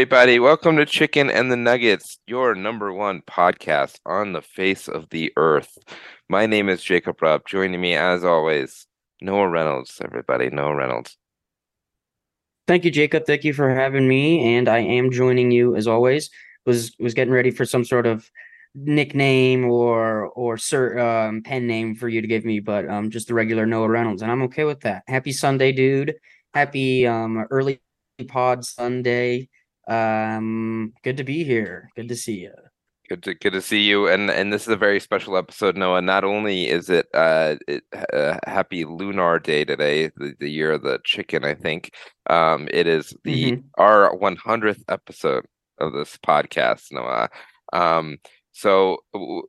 Everybody. Welcome to Chicken and the Nuggets, your number one podcast on the face of the earth. My name is Jacob Rupp. Joining me, as always, Noah Reynolds, everybody. Noah Reynolds. Thank you, Jacob. Thank you for having me. And I am joining you as always. Was was getting ready for some sort of nickname or or sir um, pen name for you to give me, but um just the regular Noah Reynolds, and I'm okay with that. Happy Sunday, dude. Happy um early pod Sunday. Um, good to be here. Good to see you. Good to good to see you. And and this is a very special episode, Noah. Not only is it uh, it, uh happy Lunar Day today, the, the year of the chicken, I think. Um, it is the mm-hmm. our 100th episode of this podcast, Noah. Um, so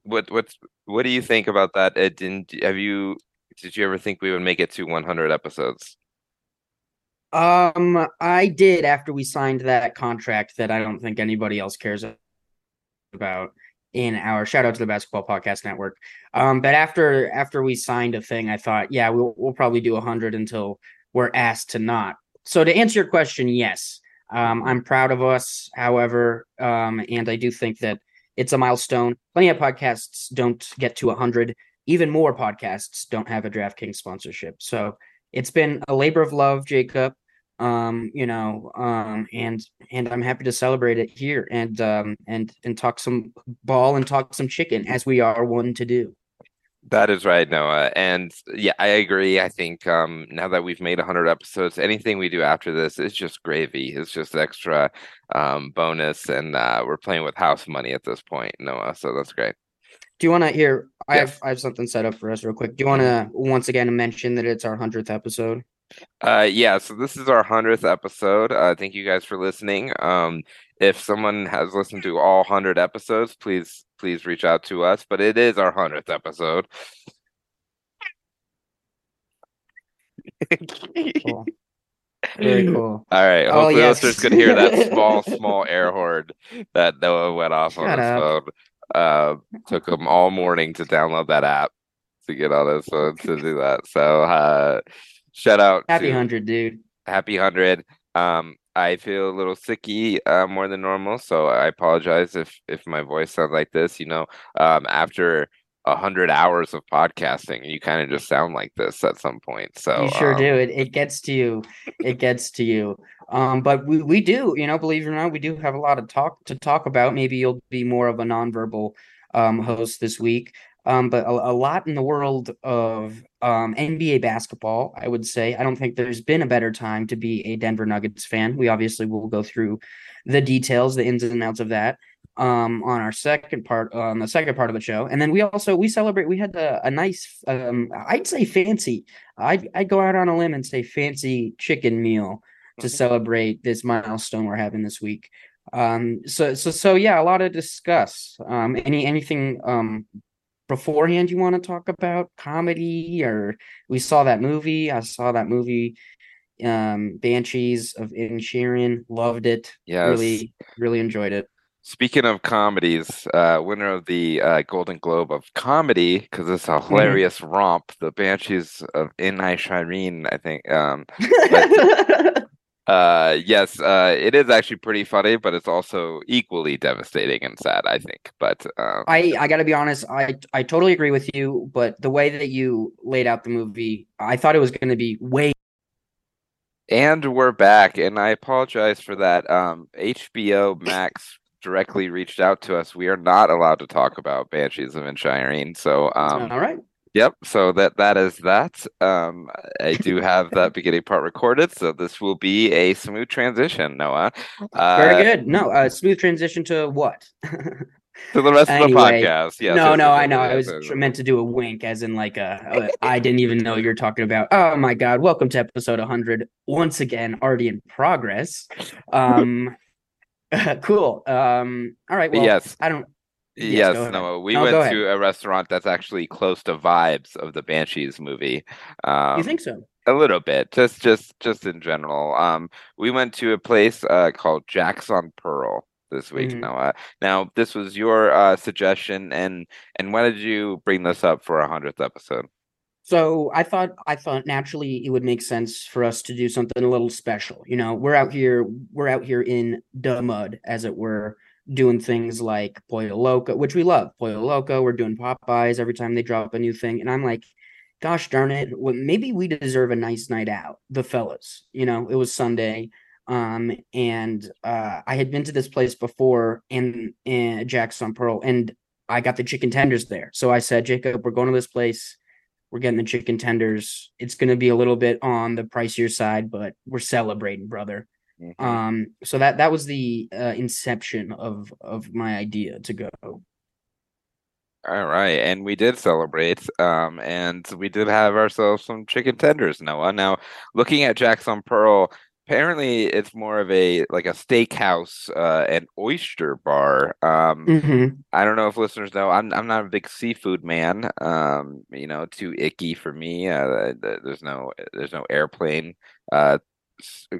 what what what do you think about that? It didn't have you did you ever think we would make it to 100 episodes? Um, I did after we signed that contract that I don't think anybody else cares about in our shout out to the basketball podcast network. Um, but after after we signed a thing, I thought, yeah, we'll we'll probably do a hundred until we're asked to not. So to answer your question, yes, um, I'm proud of us. However, um, and I do think that it's a milestone. Plenty of podcasts don't get to hundred. Even more podcasts don't have a DraftKings sponsorship. So it's been a labor of love, Jacob um you know um and and i'm happy to celebrate it here and um and and talk some ball and talk some chicken as we are one to do. That is right noah. And yeah i agree. I think um now that we've made 100 episodes anything we do after this is just gravy. It's just extra um bonus and uh we're playing with house money at this point noah so that's great. Do you want to hear i have i have something set up for us real quick. Do you want to once again mention that it's our 100th episode uh, yeah, so this is our hundredth episode. Uh, thank you guys for listening. Um, if someone has listened to all hundred episodes, please please reach out to us. But it is our hundredth episode. cool. Very cool. All right. Oh, hopefully, yes. listeners could hear that small, small air horn that Noah went off Shut on his up. phone. Uh, took him all morning to download that app to get on his phone to do that. So, uh, Shout out. Happy hundred, dude. Happy hundred. Um, I feel a little sicky uh, more than normal, so I apologize if if my voice sounds like this. You know, um, after a hundred hours of podcasting, you kind of just sound like this at some point. So you sure um, do. It it gets to you. It gets to you. Um, but we we do, you know, believe it or not, we do have a lot of talk to talk about. Maybe you'll be more of a nonverbal um host this week um, but a, a, lot in the world of um, NBA basketball, I would say. I don't think there's been a better time to be a Denver Nuggets fan. We obviously will go through the details, the ins and outs of that um, on our second part, on the second part of the show. And then we also we celebrate. We had a, a nice, um, I'd say fancy. I'd I'd go out on a limb and say fancy chicken meal to mm-hmm. celebrate this milestone we're having this week um so so so yeah a lot to discuss um any anything um beforehand you want to talk about comedy or we saw that movie i saw that movie um banshees of Inisherin loved it yeah really really enjoyed it speaking of comedies uh winner of the uh, golden globe of comedy because it's a mm-hmm. hilarious mm-hmm. romp the banshees of in Inisherin i think um but, uh yes uh it is actually pretty funny but it's also equally devastating and sad i think but um, i i gotta be honest i i totally agree with you but the way that you laid out the movie i thought it was going to be way and we're back and i apologize for that um hbo max directly reached out to us. We are not allowed to talk about banshees of Inisherin so um all right Yep. So that that is that. Um, I do have that beginning part recorded, so this will be a smooth transition, Noah. Uh, Very good. No, uh, smooth transition to what? to the rest anyway, of the podcast. Yes. No, no, I know. I was meant to do a wink, as in like a. I didn't even know you're talking about. Oh my God! Welcome to episode 100. Once again, already in progress. Um, cool. Um, all right. Well, yes. I don't. Yes, yes no, we no, went to a restaurant that's actually close to vibes of the Banshees movie. Um, you think so? A little bit, just just just in general. Um, we went to a place uh, called Jack's on Pearl this week. Mm-hmm. Noah. Now, this was your uh, suggestion, and and why did you bring this up for a hundredth episode? So I thought I thought naturally it would make sense for us to do something a little special. You know, we're out here we're out here in the mud, as it were, doing things like Pollo Loco, which we love. Pollo Loco, we're doing Popeyes every time they drop a new thing. And I'm like, gosh darn it, well, maybe we deserve a nice night out, the fellas. You know, it was Sunday. Um, and uh, I had been to this place before in, in Jack's on Pearl, and I got the chicken tenders there. So I said, Jacob, we're going to this place. We're getting the chicken tenders. It's going to be a little bit on the pricier side, but we're celebrating, brother. Mm-hmm. Um, so that that was the uh, inception of of my idea to go. All right, and we did celebrate, um, and we did have ourselves some chicken tenders, Noah. Now, looking at Jack's on Pearl, apparently it's more of a like a steakhouse uh, and oyster bar. Um, mm-hmm. I don't know if listeners know. I'm I'm not a big seafood man. Um, you know, too icky for me. Uh, there's no there's no airplane uh,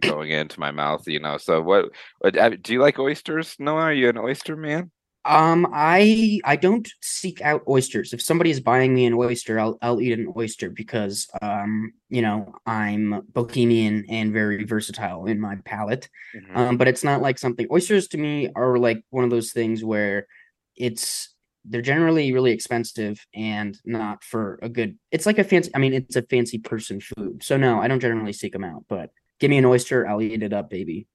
going into my mouth. You know. So what, what uh, do you like oysters? Noah, are you an oyster man? Um, I I don't seek out oysters. If somebody is buying me an oyster, I'll I'll eat an oyster because um, you know, I'm bohemian and very versatile in my palate. Mm-hmm. Um, but it's not like something oysters to me are like one of those things where it's they're generally really expensive and not for a good it's like a fancy I mean it's a fancy person food. So no, I don't generally seek them out, but give me an oyster, I'll eat it up, baby.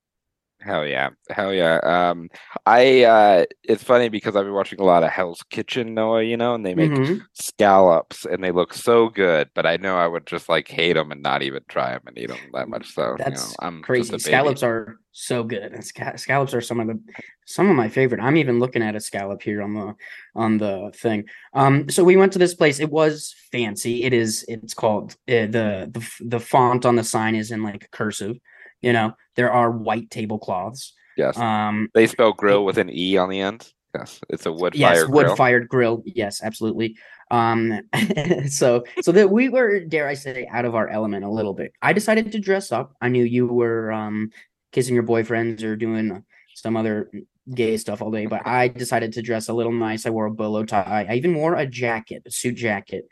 Hell yeah. Hell yeah. Um I uh it's funny because I've been watching a lot of Hell's Kitchen, Noah, you know, and they make mm-hmm. scallops and they look so good, but I know I would just like hate them and not even try them and eat them that much. So that's you know, I'm crazy. Scallops are so good. and scallops are some of the some of my favorite. I'm even looking at a scallop here on the on the thing. Um so we went to this place. It was fancy. It is it's called uh, the the the font on the sign is in like cursive. You know, there are white tablecloths. Yes. Um, they spell grill with an e on the end. Yes, it's a wood yes, fired wood fired grill. Yes, absolutely. Um, so so that we were, dare I say, out of our element a little bit. I decided to dress up. I knew you were um kissing your boyfriends or doing some other gay stuff all day, but I decided to dress a little nice. I wore a bolo tie. I even wore a jacket, a suit jacket.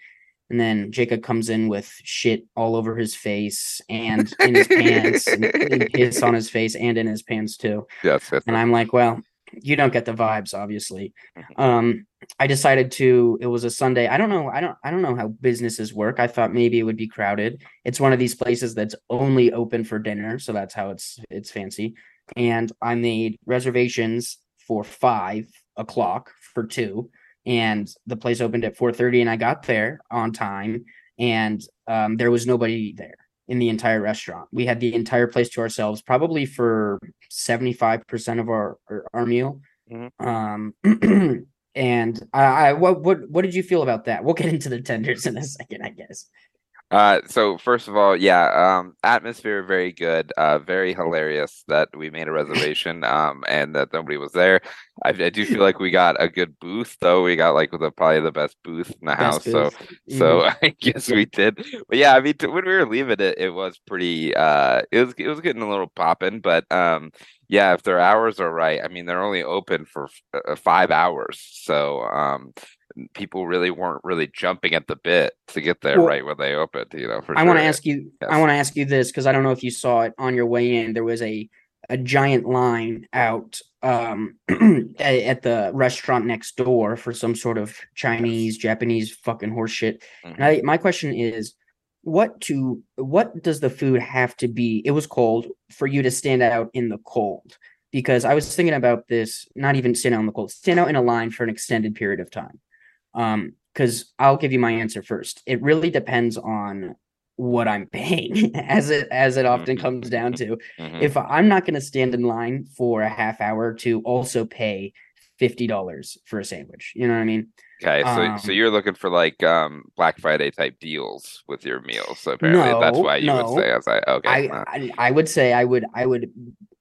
And then Jacob comes in with shit all over his face and in his pants, and, and on his face and in his pants too. Yes, yes. And I'm like, well, you don't get the vibes, obviously. Mm-hmm. Um, I decided to. It was a Sunday. I don't know. I don't. I don't know how businesses work. I thought maybe it would be crowded. It's one of these places that's only open for dinner, so that's how it's it's fancy. And I made reservations for five o'clock for two and the place opened at 4:30 and I got there on time and um, there was nobody there in the entire restaurant. We had the entire place to ourselves probably for 75% of our our meal. Mm-hmm. Um and I, I what what what did you feel about that? We'll get into the tenders in a second, I guess. Uh, so first of all, yeah, um, atmosphere very good, uh, very hilarious that we made a reservation, um, and that nobody was there. I, I, do feel like we got a good booth, though. We got like the probably the best booth in the best house. Booth. So, mm-hmm. so I guess we did. But yeah, I mean, when we were leaving it, it was pretty. Uh, it was it was getting a little popping, but um, yeah, if their hours are right, I mean, they're only open for uh, five hours, so um, people really weren't really jumping at the bit to get there well, right when they opened. You know, I sure. want to ask you. Yes. I want to ask you this because I don't know if you saw it on your way in. There was a a giant line out um, at the restaurant next door for some sort of Chinese, Japanese fucking horseshit. Mm-hmm. And I, my question is, what to what does the food have to be? It was cold for you to stand out in the cold because I was thinking about this. Not even stand out in the cold, stand out in a line for an extended period of time. Um, because I'll give you my answer first. It really depends on what I'm paying, as it as it often comes down to. Mm-hmm. If I'm not going to stand in line for a half hour to also pay fifty dollars for a sandwich, you know what I mean? Okay, so um, so you're looking for like um Black Friday type deals with your meals. So apparently no, that's why you no. would say I was like, okay. I, I, I would say I would I would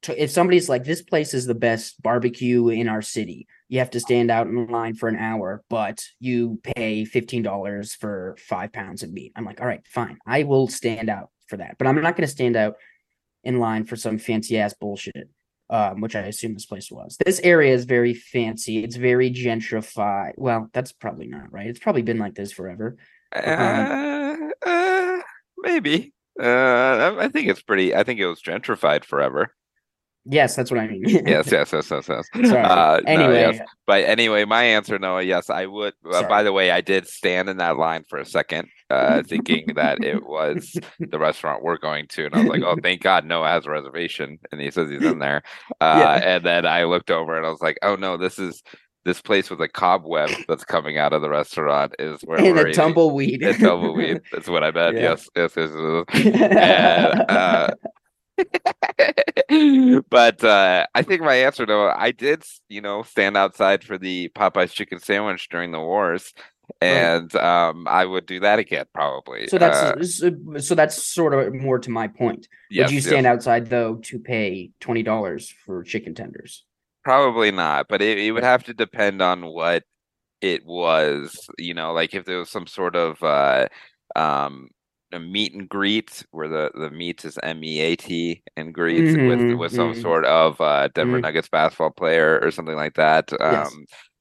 if somebody's like this place is the best barbecue in our city you have to stand out in line for an hour but you pay $15 for five pounds of meat i'm like all right fine i will stand out for that but i'm not going to stand out in line for some fancy ass bullshit um, which i assume this place was this area is very fancy it's very gentrified well that's probably not right it's probably been like this forever um, uh, maybe. Uh, I think it's pretty. I think it was gentrified forever. Yes, that's what I mean. yes, yes, yes, yes, yes. Sorry. Uh, anyway, no, yes. but anyway, my answer, Noah, yes, I would. Uh, by the way, I did stand in that line for a second, uh, thinking that it was the restaurant we're going to, and I was like, "Oh, thank God, Noah has a reservation," and he says he's in there. Uh, yeah. And then I looked over and I was like, "Oh no, this is." This place with a cobweb that's coming out of the restaurant is where and a tumbleweed. A tumbleweed. That's what I meant. Yeah. Yes, yes, yes. yes. and, uh, but uh, I think my answer though, I did, you know, stand outside for the Popeyes chicken sandwich during the wars, and right. um, I would do that again probably. So that's uh, so that's sort of more to my point. Yes, would you stand yes. outside though to pay twenty dollars for chicken tenders? Probably not, but it, it would have to depend on what it was. You know, like if there was some sort of uh, um, a meet and greet where the the meet is M E A T and greet mm-hmm, with with some mm-hmm. sort of uh, Denver mm-hmm. Nuggets basketball player or something like that. Um, yes.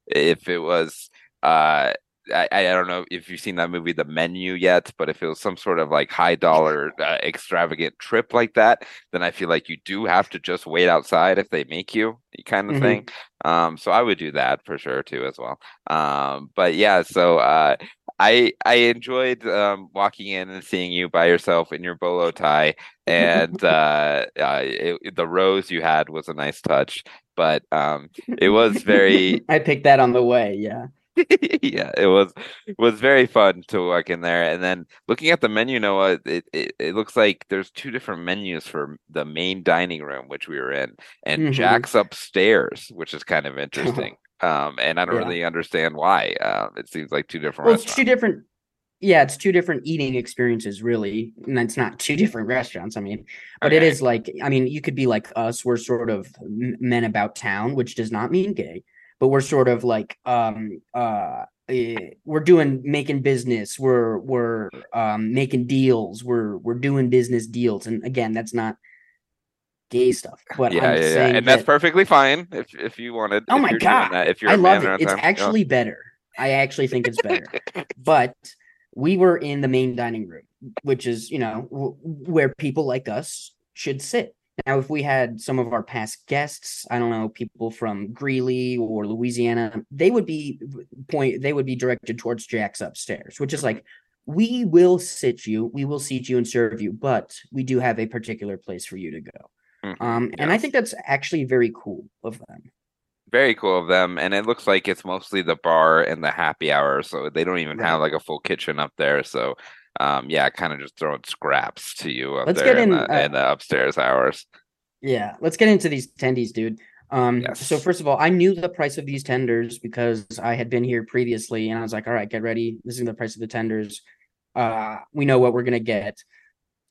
If it was, uh, I, I don't know if you've seen that movie The Menu yet, but if it was some sort of like high dollar uh, extravagant trip like that, then I feel like you do have to just wait outside if they make you kind of mm-hmm. thing. Um, so I would do that for sure too as well. Um, but yeah, so uh, I I enjoyed um, walking in and seeing you by yourself in your bolo tie, and uh, uh, it, the rose you had was a nice touch. But um, it was very. I picked that on the way. Yeah. yeah, it was it was very fun to walk in there, and then looking at the menu, Noah, it, it, it looks like there's two different menus for the main dining room, which we were in, and mm-hmm. Jack's upstairs, which is kind of interesting. Um, and I don't yeah. really understand why. Uh, it seems like two different. Well, it's two different. Yeah, it's two different eating experiences, really, and it's not two different restaurants. I mean, but okay. it is like, I mean, you could be like us. We're sort of men about town, which does not mean gay, but we're sort of like, um, uh, eh, we're doing making business. We're we're um making deals. We're we're doing business deals, and again, that's not gay stuff. But yeah, I'm yeah, yeah. and that, that's perfectly fine if if you wanted. Oh my god, that, if you're I love it. It's time, actually yeah. better. I actually think it's better. but we were in the main dining room, which is you know w- where people like us should sit. Now, if we had some of our past guests, I don't know, people from Greeley or Louisiana, they would be point. They would be directed towards Jack's upstairs, which is like we will sit you, we will seat you and serve you, but we do have a particular place for you to go. Mm-hmm. Um, and I think that's actually very cool of them. Very cool of them, and it looks like it's mostly the bar and the happy hour, so they don't even right. have like a full kitchen up there. So, um, yeah, kind of just throwing scraps to you up let's there get in, in, the, uh, in the upstairs hours. Yeah, let's get into these tendies, dude. Um, yes. so first of all, I knew the price of these tenders because I had been here previously, and I was like, "All right, get ready. This is the price of the tenders. Uh, we know what we're gonna get."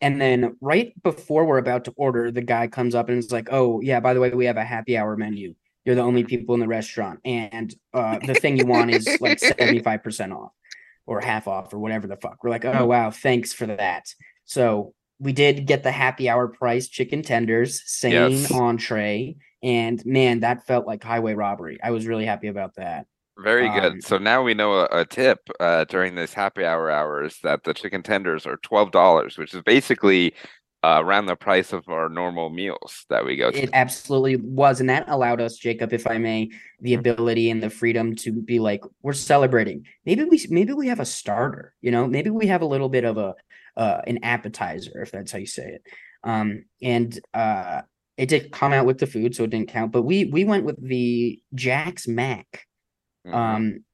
And then right before we're about to order, the guy comes up and is like, "Oh yeah, by the way, we have a happy hour menu. You're the only people in the restaurant, and uh, the thing you want is like seventy five percent off, or half off, or whatever the fuck." We're like, "Oh wow, thanks for that." So we did get the happy hour price chicken tenders, same yes. entree, and man, that felt like highway robbery. I was really happy about that. Very good. Um, so now we know a, a tip uh, during these happy hour hours that the chicken tenders are twelve dollars, which is basically uh, around the price of our normal meals that we go to. It absolutely was, and that allowed us, Jacob, if I may, the mm-hmm. ability and the freedom to be like, we're celebrating. Maybe we maybe we have a starter. You know, maybe we have a little bit of a uh, an appetizer, if that's how you say it. Um, and uh, it did come out with the food, so it didn't count. But we we went with the Jack's Mac Mm-hmm. Um,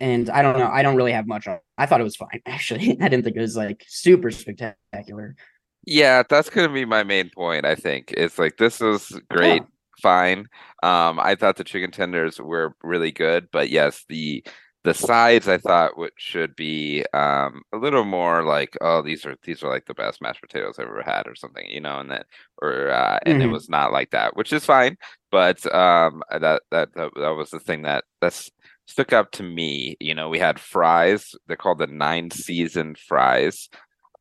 and I don't know. I don't really have much on. I thought it was fine. Actually, I didn't think it was like super spectacular. Yeah, that's gonna be my main point. I think it's like this was great, yeah. fine. Um, I thought the chicken tenders were really good, but yes, the the sides I thought would should be um a little more like oh these are these are like the best mashed potatoes I've ever had or something you know and that or uh, and mm-hmm. it was not like that which is fine but um that that that, that was the thing that that's stuck up to me you know we had fries they're called the nine season fries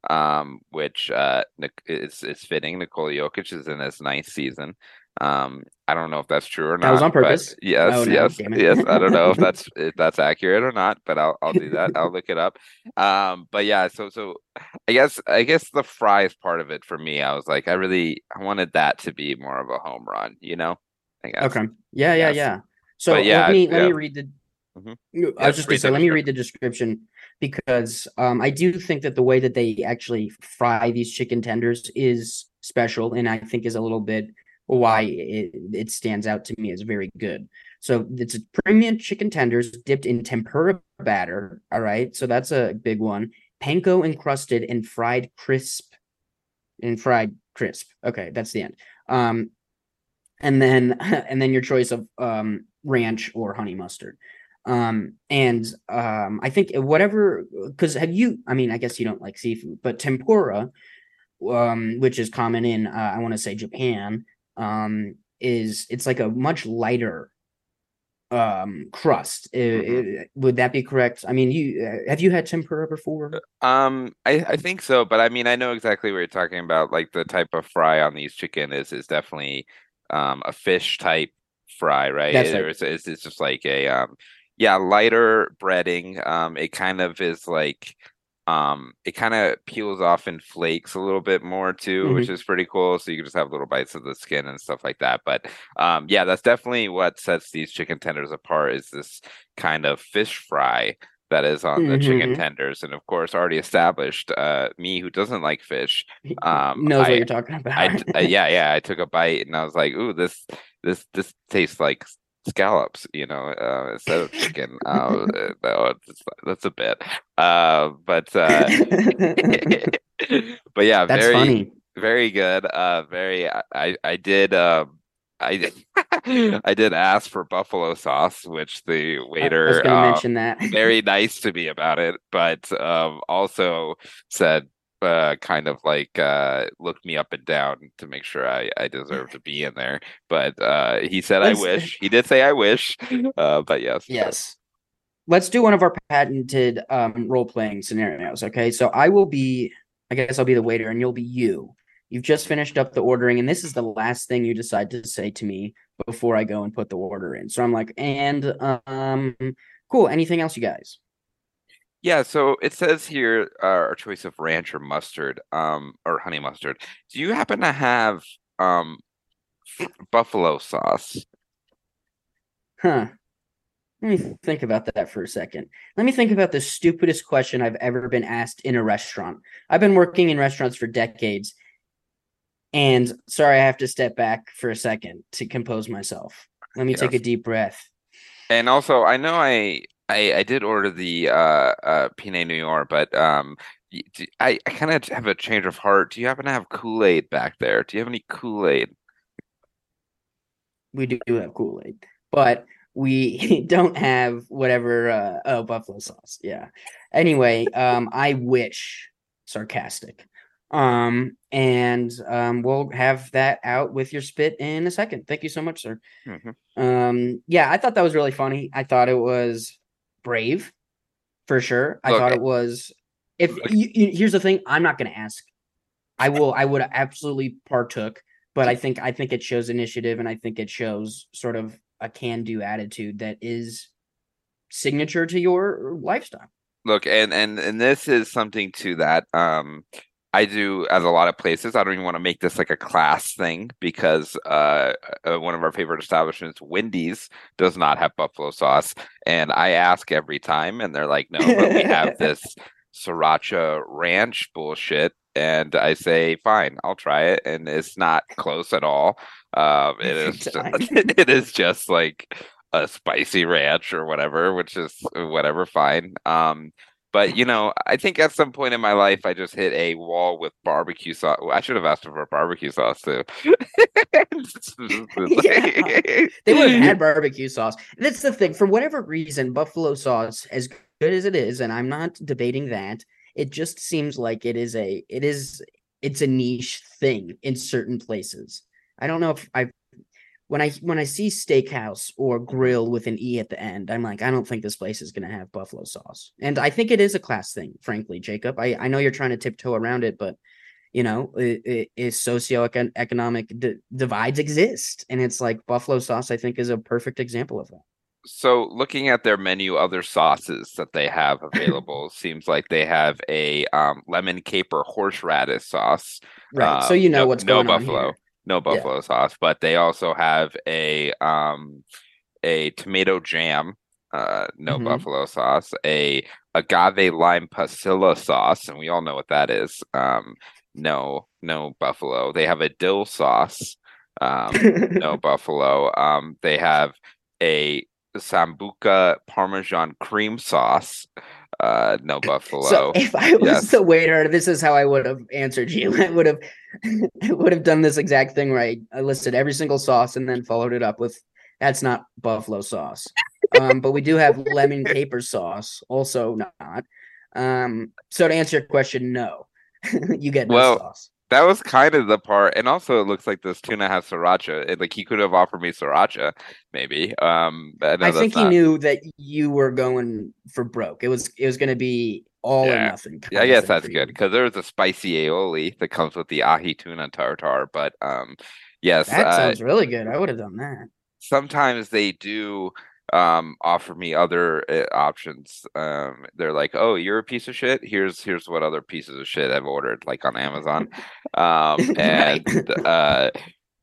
um which uh is is fitting Nikola Jokic is in his ninth season Um, I don't know if that's true or not. That was on purpose. Yes, oh, no, yes, yes. I don't know if that's if that's accurate or not, but I'll I'll do that. I'll look it up. Um, but yeah, so so I guess I guess the fries part of it for me, I was like, I really I wanted that to be more of a home run, you know. I guess. Okay. Yeah, yeah, yeah. So yeah, let me let yeah. me read the. Mm-hmm. I was just gonna say, let me read the description because um, I do think that the way that they actually fry these chicken tenders is special, and I think is a little bit why it, it stands out to me as very good. So it's premium chicken tenders dipped in tempura batter. All right. So that's a big one. Panko encrusted and fried crisp. And fried crisp. Okay, that's the end. Um, and then and then your choice of um ranch or honey mustard. Um, and um, I think whatever because have you? I mean, I guess you don't like seafood, but tempura, um, which is common in uh, I want to say Japan, um, is it's like a much lighter um crust mm-hmm. would that be correct i mean you uh, have you had tempura before uh, um i i think so but i mean i know exactly what you're talking about like the type of fry on these chicken is is definitely um a fish type fry right, That's right. It's, it's, it's just like a um yeah lighter breading um it kind of is like um, it kind of peels off in flakes a little bit more too, mm-hmm. which is pretty cool. So you can just have little bites of the skin and stuff like that. But um, yeah, that's definitely what sets these chicken tenders apart is this kind of fish fry that is on the mm-hmm. chicken tenders. And of course, already established, uh, me who doesn't like fish, um, knows I, what you're talking about. I, I, yeah, yeah. I took a bite and I was like, "Ooh, this, this, this tastes like scallops, you know, uh, instead of chicken. Uh, no, that's a bit. Uh, but uh, but yeah, that's very funny. very good. Uh, very. I I did. Um, I I did ask for buffalo sauce, which the waiter uh, mention that very nice to me about it, but um, also said uh, kind of like uh, looked me up and down to make sure I, I deserve to be in there. But uh, he said, Let's, "I wish." He did say, "I wish," uh, but yes, yes. Let's do one of our patented um, role playing scenarios. Okay, so I will be, I guess I'll be the waiter, and you'll be you. You've just finished up the ordering, and this is the last thing you decide to say to me before I go and put the order in. So I'm like, and um, cool. Anything else, you guys? Yeah, so it says here uh, our choice of ranch or mustard, um, or honey mustard. Do you happen to have um buffalo sauce? Huh. Let me think about that for a second. Let me think about the stupidest question I've ever been asked in a restaurant. I've been working in restaurants for decades. And sorry, I have to step back for a second to compose myself. Let me yes. take a deep breath. And also, I know I I, I did order the uh, uh, Pinot Noir, but um, I, I kind of have a change of heart. Do you happen to have Kool Aid back there? Do you have any Kool Aid? We do have Kool Aid, but we don't have whatever uh, oh buffalo sauce. Yeah. Anyway, um, I wish sarcastic. Um, and um, we'll have that out with your spit in a second. Thank you so much, sir. Mm-hmm. Um, yeah, I thought that was really funny. I thought it was brave for sure. I thought it was. If you, you, here's the thing, I'm not going to ask. I will. I would absolutely partook, but I think I think it shows initiative, and I think it shows sort of a can-do attitude that is signature to your lifestyle. Look, and and and this is something to that. Um, I do at a lot of places. I don't even want to make this like a class thing because uh, uh, one of our favorite establishments, Wendy's, does not have buffalo sauce, and I ask every time, and they're like, "No, but we have this sriracha ranch bullshit." And I say, "Fine, I'll try it," and it's not close at all. Um, it is, just, it is just like a spicy ranch or whatever, which is whatever, fine. Um, but you know, I think at some point in my life, I just hit a wall with barbecue sauce. I should have asked for barbecue sauce too. They would have had barbecue sauce. That's the thing. For whatever reason, buffalo sauce, as good as it is, and I'm not debating that, it just seems like it is a it is it's a niche thing in certain places. I don't know if I've when I when I see steakhouse or grill with an e at the end, I'm like, I don't think this place is gonna have buffalo sauce. And I think it is a class thing, frankly, Jacob. I, I know you're trying to tiptoe around it, but you know, is socioeconomic d- divides exist, and it's like buffalo sauce. I think is a perfect example of that. So, looking at their menu, other sauces that they have available seems like they have a um, lemon caper horseradish sauce. Right. Um, so you know no, what's going on. no buffalo, no buffalo yeah. sauce, but they also have a um, a tomato jam, uh, no mm-hmm. buffalo sauce, a agave lime pasilla sauce, and we all know what that is. Um, no, no buffalo. They have a dill sauce. Um, no buffalo. Um, they have a sambuca parmesan cream sauce. Uh, no buffalo. So if I was yes. the waiter, this is how I would have answered you. I would have, I would have done this exact thing right. I listed every single sauce and then followed it up with, "That's not buffalo sauce." um, but we do have lemon caper sauce, also not. Um, so to answer your question, no, you get no well, sauce. That was kind of the part, and also it looks like this tuna has sriracha. It, like he could have offered me sriracha, maybe. Um, I think he not... knew that you were going for broke. It was it was going to be all yeah. or nothing. Yeah, I guess that's good because there was a spicy aioli that comes with the ahi tuna tartar. But um, yes, that uh, sounds really good. I would have done that. Sometimes they do um, offer me other uh, options. Um, they're like, "Oh, you're a piece of shit. Here's here's what other pieces of shit I've ordered, like on Amazon." Um, and uh,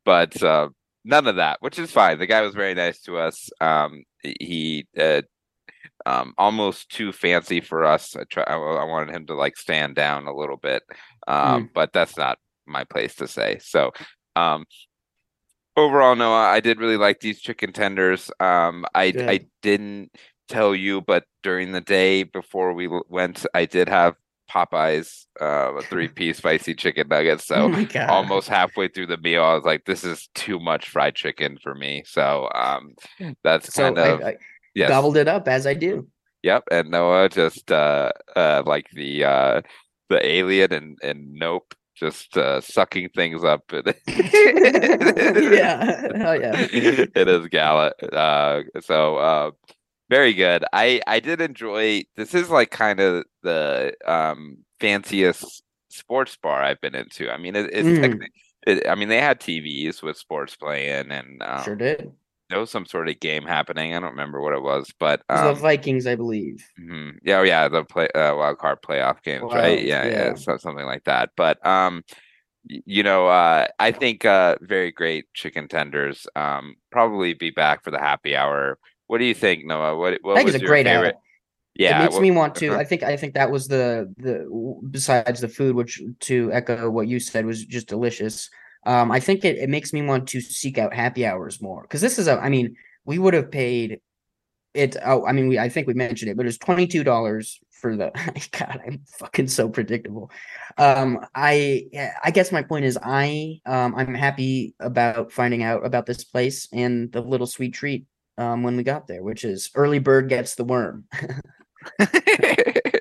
but uh, none of that, which is fine. The guy was very nice to us. Um, he uh, um, almost too fancy for us. I try. I, I, wanted him to like stand down a little bit, um, mm. but that's not my place to say. So, um, overall, Noah, I did really like these chicken tenders. Um, I Good. I didn't tell you, but during the day before we went, I did have Popeyes, uh, a three piece spicy chicken nuggets. So oh almost halfway through the meal, I was like, "This is too much fried chicken for me." So um, that's so kind of I, I yes. gobbled it up as I do. Yep, and Noah just uh, uh, like the uh, the alien and and Nope just uh, sucking things up. yeah, hell yeah. it is Gala. Uh, so uh, very good. I I did enjoy. This is like kind of the um, fanciest sports bar I've been into. I mean, it, it's. Mm. It, I mean, they had TVs with sports playing, and um, sure did there was some sort of game happening. I don't remember what it was, but um, the Vikings, I believe. Mm-hmm. Yeah, oh, yeah, the play uh, wild card playoff games, wow. right? Yeah, yeah, yeah so, something like that. But um, you know, uh, I think uh, very great chicken tenders. Um, probably be back for the happy hour. What do you think, Noah? What, what I think it's a great favorite? Hour. Yeah, it makes what, me want to. Uh-huh. I think I think that was the the besides the food, which to echo what you said was just delicious. Um, I think it, it makes me want to seek out happy hours more because this is a. I mean, we would have paid it. Oh, I mean, we. I think we mentioned it, but it was twenty two dollars for the. God, I'm fucking so predictable. Um, I I guess my point is I um I'm happy about finding out about this place and the little sweet treat um when we got there, which is early bird gets the worm.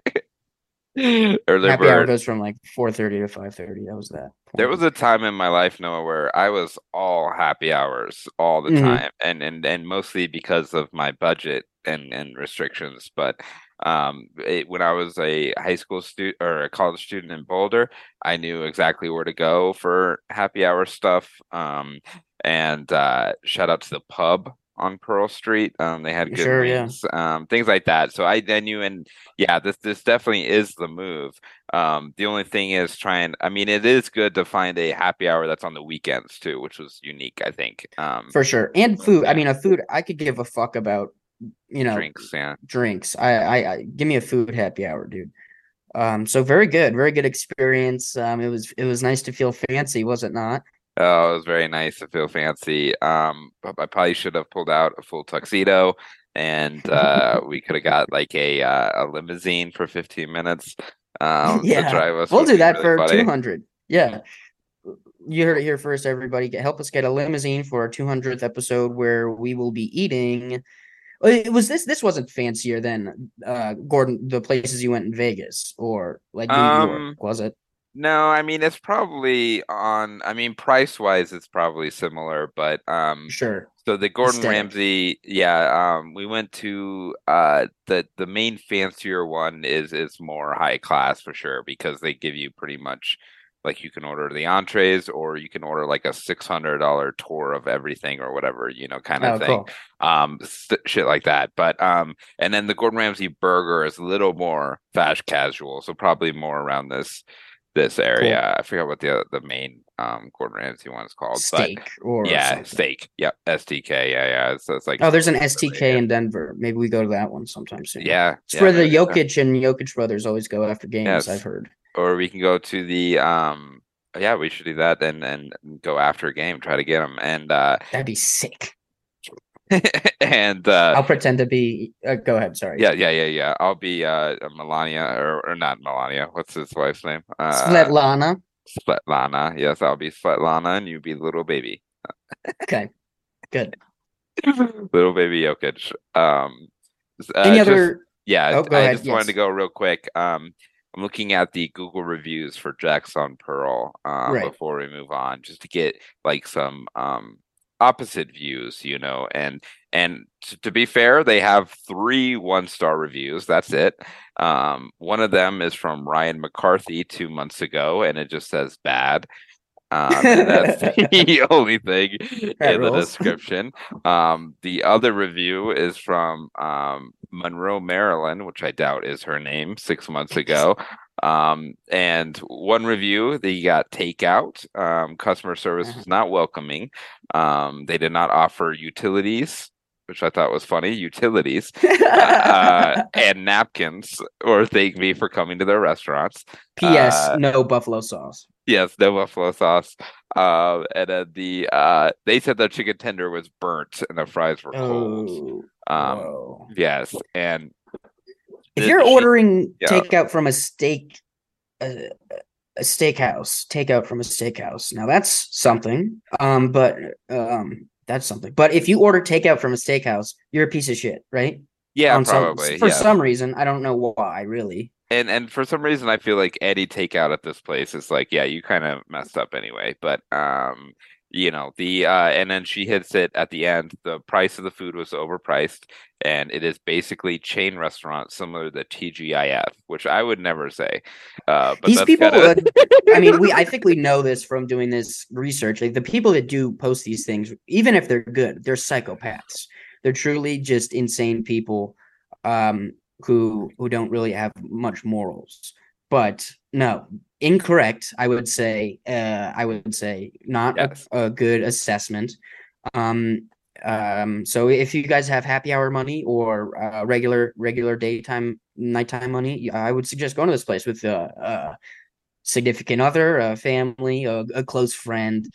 Early Happy bird. hour goes from like four thirty to five thirty. That was that. Point. There was a time in my life, Noah, where I was all happy hours all the mm-hmm. time, and and and mostly because of my budget and and restrictions. But um, it, when I was a high school student or a college student in Boulder, I knew exactly where to go for happy hour stuff. Um, and uh, shout out to the pub on Pearl Street. Um, they had good sure, wings, yeah. um, things like that. So I then knew, and yeah, this this definitely is the move. Um, the only thing is trying. I mean, it is good to find a happy hour that's on the weekends too, which was unique, I think. Um, for sure, and food. I mean, a food I could give a fuck about. You know, drinks. Yeah, drinks. I, I, I give me a food happy hour, dude. Um, so very good, very good experience. Um, it was it was nice to feel fancy, was it not? Oh, it was very nice to feel fancy. Um, I probably should have pulled out a full tuxedo, and uh, we could have got like a uh, a limousine for 15 minutes. Um, yeah, drive us. We'll do that really for 200. Yeah, you heard it here first, everybody. Help us get a limousine for our 200th episode, where we will be eating. It was this. This wasn't fancier than uh, Gordon. The places you went in Vegas or like New um, York, was it? No, I mean it's probably on. I mean, price wise, it's probably similar, but um, sure. So the Gordon. Ramsay, yeah, um, we went to uh the the main fancier one is is more high class for sure because they give you pretty much like you can order the entrees or you can order like a six hundred dollar tour of everything or whatever you know kind of Oh, thing cool. um st- shit like that but um and then the gordon ramsay burger is a little more fast casual so probably more around this this area i forget what the the main um gordon ramsay one is called Steak or yeah something. steak yep stk yeah yeah so it's like Oh, there's an STK in Denver. Maybe we go to that one sometime soon. yeah It's yeah, where the so. Jokic and Jokic brothers always go after games. Yes. I've heard. or we can go to the um yeah we should do that and and go after a game try to get them and uh That'd be sick. and uh I'll pretend to be. Uh, go ahead. Sorry. yeah yeah yeah yeah i'll be uh melania or, or not melania what's his wife's name uh Svetlana. svetlana yes i'll be svetlana and you be little baby Okay. Good. little baby Jokic. um uh, Any just- other? Yeah, Oh, go I ahead, just wanted to go real quick. Um, I'm looking at the Google reviews for Jack's on Pearl um, Right. before we move on, just to get like some um, opposite views, you know. And and to, to be fair, they have three one star reviews. That's it. Um, one of them is from Ryan McCarthy two months ago, and it just says bad. Um, that's the only thing That in the description. Um, the other review is from um, Monroe, Maryland, which I doubt is her name, six months ago. Um, and one review, they got takeout. Um, customer service Uh-huh. was not welcoming. Um, they did not offer utilities, which I thought was funny. Utilities uh, and napkins, or thank me for coming to their restaurants. P.S. uh, no buffalo sauce. Yes, no buffalo sauce. Uh, and then the uh, they said the chicken tender was burnt and the fries were cold. Oh. Um, yes, and If you're ordering yeah. takeout from a steak, a, a steakhouse, takeout from a steakhouse. Now that's something. Um, but um, that's something. But if you order takeout from a steakhouse, you're a piece of shit, right? yeah, On some- probably for yeah. some reason, I don't know why. Really, and and for some reason, I feel like any takeout at this place is like, yeah, you kind of messed up anyway. But um, you know the uh, and then she hits it at the end. The price of the food was overpriced, and it is basically chain restaurant similar to the TGIF, which I would never say. Uh, but these people. kinda- I mean, we. I think we know this from doing this research. Like the people that do post these things, even if they're good, they're psychopaths. They're truly just insane people, um, who who don't really have much morals. But no, incorrect. I would say. Uh, I would say not a- Yes. a, good assessment. Um. Um. So if you guys have happy hour money or uh, regular regular daytime nighttime money, I would suggest going to this place with a, uh significant other, a family, a, a close friend,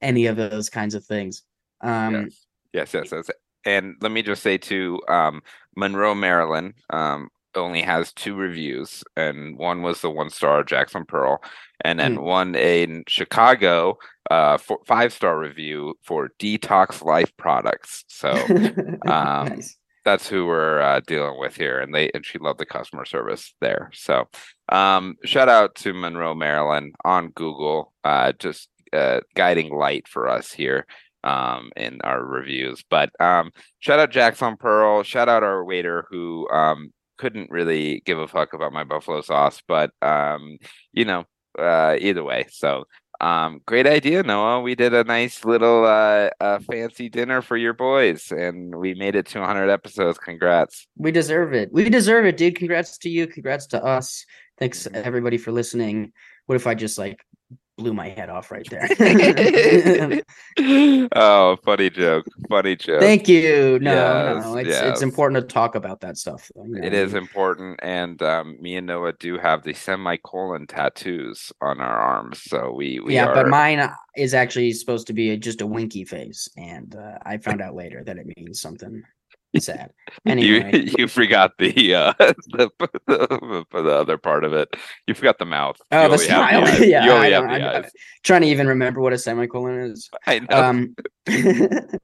any of those kinds of things. Um, Yes, yes, yes. And let me just say to um, Monroe, Maryland, um, only has two reviews, and one was the one star Jack's on Pearl, and then Mm. one in Chicago, uh, for five star review for Detox Life products. So um, nice. that's who we're uh, dealing with here, and they and she loved the customer service there. So, um, shout out to Monroe, Maryland, on Google, uh, just uh, guiding light for us here um, in our reviews. But um, shout out Jack's on Pearl, shout out our waiter who um, couldn't really give a fuck about my buffalo sauce, but um, you know, uh, either way, so. Um, great idea, Noah. We did a nice little uh, uh fancy dinner for your boys, and we made it to 100 episodes. Congrats! We deserve it. We deserve it, dude. Congrats to you. Congrats to us. Thanks Mhm. everybody for listening. What if I just like blew my head off right there? oh, funny joke! Funny joke. Thank you. No, Yes, no, it's yes. it's important to talk about that stuff. you know, It is important, and um, me and Noah do have the semicolon tattoos on our arms, so we we yeah, are. but mine is actually supposed to be a, just a winky face, and uh, I found out later that it means something sad. Anyway, You you forgot the uh the, the the other part of it. You forgot the mouth. Oh, You the smile. eyes. yeah, you only I have know, the I'm- I'm trying to even remember what a semicolon is. I know. Um,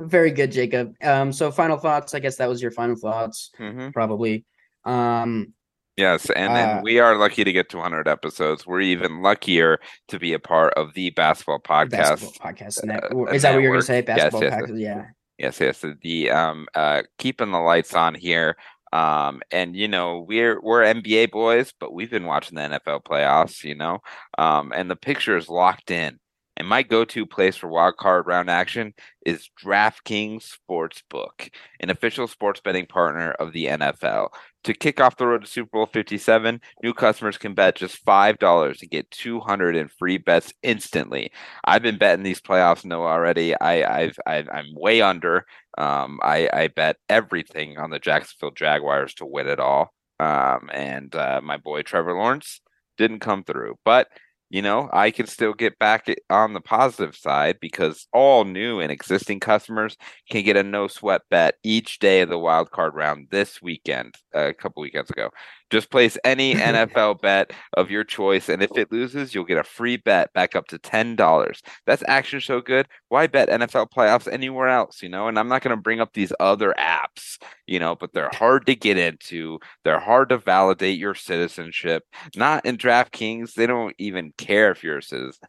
very good, Jacob. Um, so final thoughts. I guess that was your final thoughts, Mhm. probably. Um, Yes, and, uh, we are lucky to get to 100 episodes. We're even luckier to be a part of the basketball podcast. basketball podcast. Net- uh, is that what you're gonna network. say? Yes, Basketball yes, podcast. Yeah. Yes, yes. The um uh keeping the lights on here. Um, and you know, we're we're NBA boys, but we've been watching the NFL playoffs, you know. Um, and the picture is locked in. And my go-to place for wild card round action is DraftKings Sportsbook, an official sports betting partner of the NFL. To kick off the road to Super Bowl 57, new customers can bet just $5 to get 200 in free bets instantly. I've been betting these playoffs no already. I I've, i am way under. Um, I I bet everything on the Jacksonville Jaguars to win it all. Um, and uh, my boy Trevor Lawrence didn't come through. But you know, I can still get back on the positive side because all new and existing customers can get a no sweat bet each day of the wild card round this weekend, uh, a couple weekends ago. Just place any NFL bet of your choice, and if it loses, you'll get a free bet back up to ten dollars. That's action so good. Why bet NFL playoffs anywhere else? You know, and I'm not going to bring up these other apps, you know, but they're hard to get into. They're hard to validate your citizenship. Not in DraftKings. They don't even care if you're a citizen.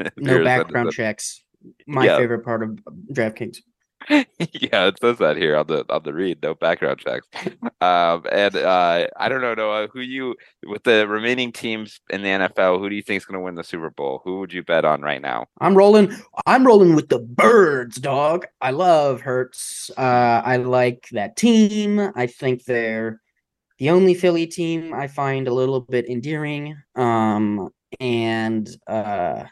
no background citizen. checks. My yeah. favorite part of DraftKings. yeah, it says that here on the on the read. No background checks. Um, and uh, I don't know, Noah, who you with the remaining teams in the NFL, who do you think is going to win the Super Bowl? Who would you bet on right now? I'm rolling. I'm rolling with the Birds, dog. I love Hurts. Uh, I like that team. I think they're the only Philly team I find a little bit endearing. Um, and uh,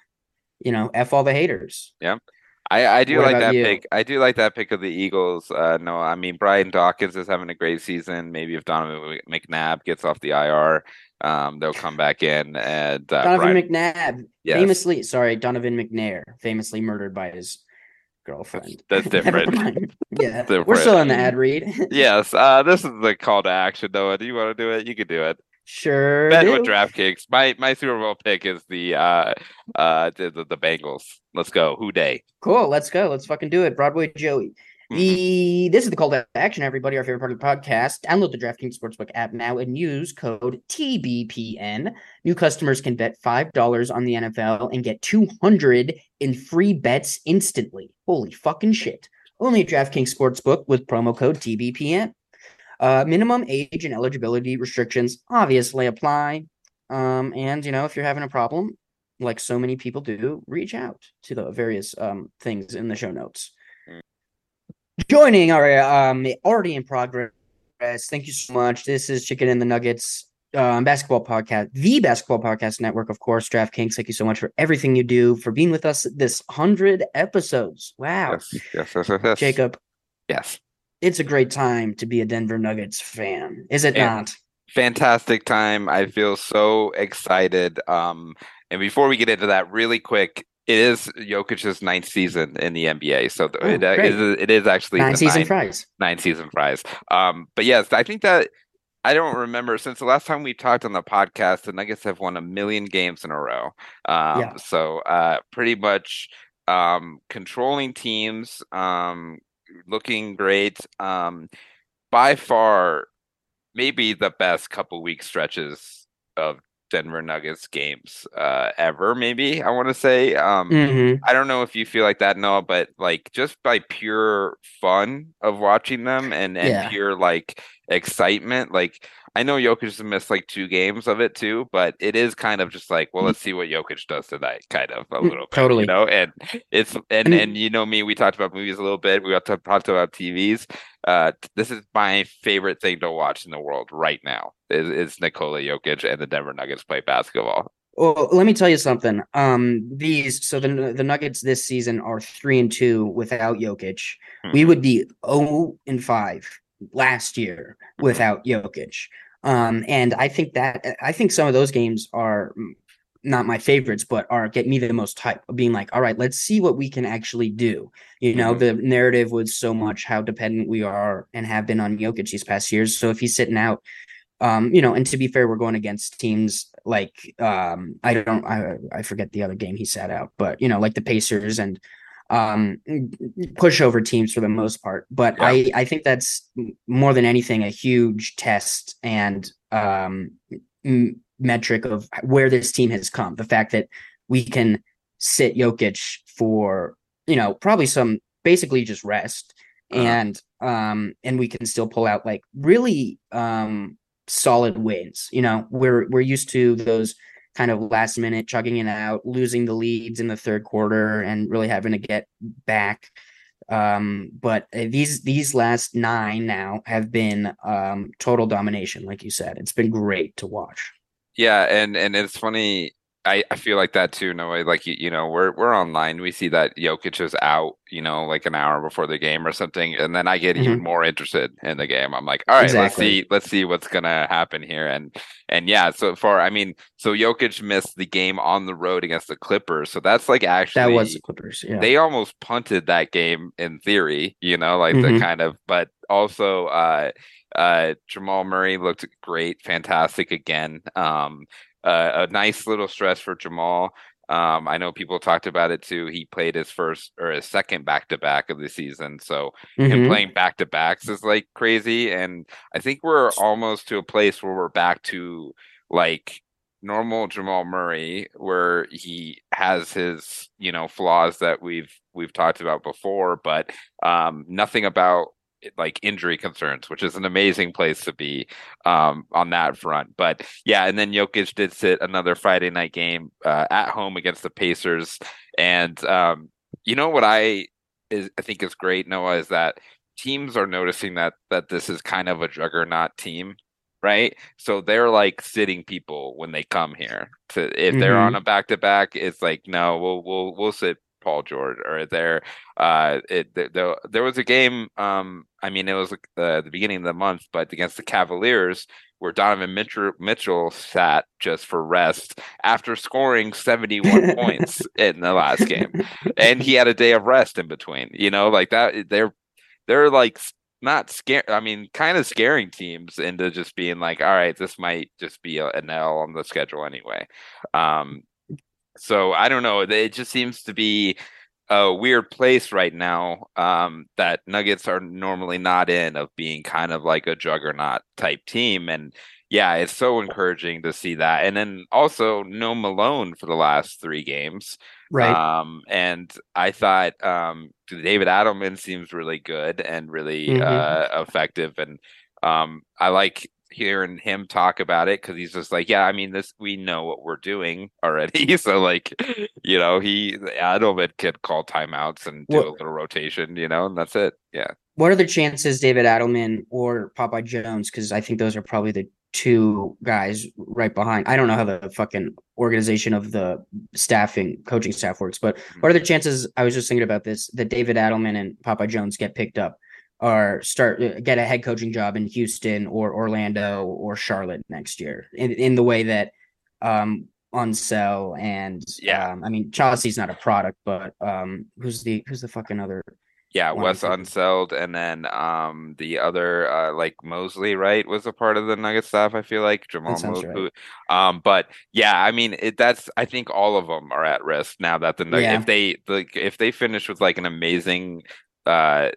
you know, f all the haters. Yeah. I, I do what like that you? pick. I do like that pick of the Eagles. Uh, no, I mean Brian Dawkins is having a great season. Maybe if Donovan McNabb gets off the IR, um, they'll come back in. And uh, Donovan Brian, McNabb, yes. famously, sorry, Donovan McNair, famously murdered by his girlfriend. That's, that's different. yeah, different. we're still on the ad read. yes, uh, this is the call to action, Noah. Do you want to do it? You can do it. Sure. Bet do. with DraftKings. My my Super Bowl pick is the uh uh the, the, the Bengals. Let's go. Who Dey? Cool. Let's go. Let's fucking do it. Broadway Joey. Mm-hmm. The this is the call to action, everybody. Our favorite part of the podcast. Download the DraftKings Sportsbook app now and use code TBPN. New customers can bet five dollars on the NFL and get two hundred in free bets instantly. Holy fucking shit! Only DraftKings Sportsbook with promo code TBPN. Uh, minimum age and eligibility restrictions obviously apply. Um, and you know, if you're having a problem, like so many people do, reach out to the various um, things in the show notes. Joining our um, already in progress. Thank you so much. This is Chicken and the Nuggets um, basketball podcast, the basketball podcast network, of course. DraftKings. Thank you so much for everything you do for being with us this hundred episodes. Wow. Yes, yes, yes, yes. Jacob. Yes it's a great time to be a Denver Nuggets fan, is it and not? Fantastic time. I feel so excited. Um, and before we get into that, really quick, it is Jokic's ninth season in the NBA, so oh, it, uh, is, it is actually nine season nine, prize. Nine season prize. Um, but yes, I think that I don't remember since the last time we talked on the podcast. The Nuggets have won a million games in a row. Um, yeah. So uh, pretty much um, controlling teams, um, looking great. Um, by far, maybe the best couple week stretches of Denver Nuggets games uh, ever. Maybe I want to say. Um, mm-hmm. I don't know if you feel like that, no, but like just by pure fun of watching them and and yeah. pure like excitement, like I know Jokic has missed like two games of it too, but it is kind of just like, well, let's see what Jokic does tonight, kind of a mm, little bit, totally. You know, and it's and and you know me, we talked about movies a little bit. We got to talk about TVs. Uh, this is my favorite thing to watch in the world right now. Is, is Nikola Jokic and the Denver Nuggets play basketball. Well, let me tell you something. Um, these so the the Nuggets this season are three and two without Jokic. Mm-hmm. We would be zero oh and five last year without Jokic. Um, and I think that I think some of those games are not my favorites, but are get me the most hype of being like, all right, let's see what we can actually do. You know, mm-hmm. the narrative was so much how dependent we are and have been on Jokic these past years. So if he's sitting out, um, you know, and to be fair, we're going against teams like um, I don't I I forget the other game he sat out, but you know, like the Pacers and um, pushover teams for the most part. But yeah. I, I think that's more than anything a huge test and um, m- metric of where this team has come. The fact that we can sit Jokic for, you know, probably some basically just rest uh-huh. and um, and we can still pull out like really um solid wins. You know, we're we're used to those kind of last minute chugging it out, losing the leads in the third quarter, and really having to get back. Um, but uh, these these last nine now have been um, total domination, like you said. It's been great to watch. Yeah, and and it's funny I, I feel like that too, Noah. Like you, you know, we're we're online. We see that Jokic is out, you know, like an hour before the game or something, and then I get mm-hmm. even more interested in the game. I'm like, all right, exactly. let's see, let's see what's gonna happen here. And and yeah, so far, I mean, so Jokic missed the game on the road against the Clippers, so that's like actually that was the Clippers. Yeah, they almost punted that game in theory, you know, like mm-hmm. the kind of, but also. uh uh Jamal Murray looked great, fantastic again. Um uh, a nice little stress for Jamal. Um, I know people talked about it too. He played his first or his second back to back of the season. So mm-hmm. him playing back to backs is like crazy. And I think we're almost to a place where we're back to like normal Jamal Murray, where he has his, you know, flaws that we've we've talked about before, but um, nothing about like injury concerns, which is an amazing place to be um, on that front. But yeah, and then Jokic did sit another Friday night game uh, at home against the Pacers, and um, you know what I is I think is great, Noah, is that teams are noticing that that this is kind of a juggernaut team right? So they're like sitting people when they come here. To if they're mm-hmm. on a back to back, it's like no, we'll we'll we'll sit Paul George or there. Uh, it the, the, there was a game. Um, I mean, it was uh, the beginning of the month, but against the Cavaliers, where Donovan Mitchell, Mitchell sat just for rest after scoring 71 points in the last game, and he had a day of rest in between. You know, like that. They're they're like not scare. I mean, kind of scaring teams into just being like, all right, this might just be a, an L on the schedule anyway. Um, so I don't know. It just seems to be a weird place right now um, that Nuggets are normally not in of being kind of like a juggernaut type team. And yeah, it's so encouraging to see that. And then also no Malone for the last three games. Right. Um, and I thought um, David Adelman seems really good and really mm-hmm. uh, effective. And um, I like hearing him talk about it because he's just like, yeah, I mean, this we know what we're doing already. so like, you know, he Adelman could call timeouts and do what, a little rotation, you know, and that's it. Yeah. What are the chances David Adelman or Popeye Jones? Because I think those are probably the two guys right behind. I don't know how the fucking organization of the staffing coaching staff works, but mm-hmm. what are the chances? I was just thinking about this that David Adelman and Popeye Jones get picked up or start uh, get a head coaching job in Houston or Orlando or Charlotte next year in, in the way that um Unseld and yeah um, I mean Chauncey's not a product but um who's the who's the fucking other yeah Wes Unseld and then um the other uh like Mosley right was a part of the Nugget staff I feel like Jamahl Mosley right. um but yeah I mean it, that's I think all of them are at risk now that the yeah. if they like if they finish with like an amazing uh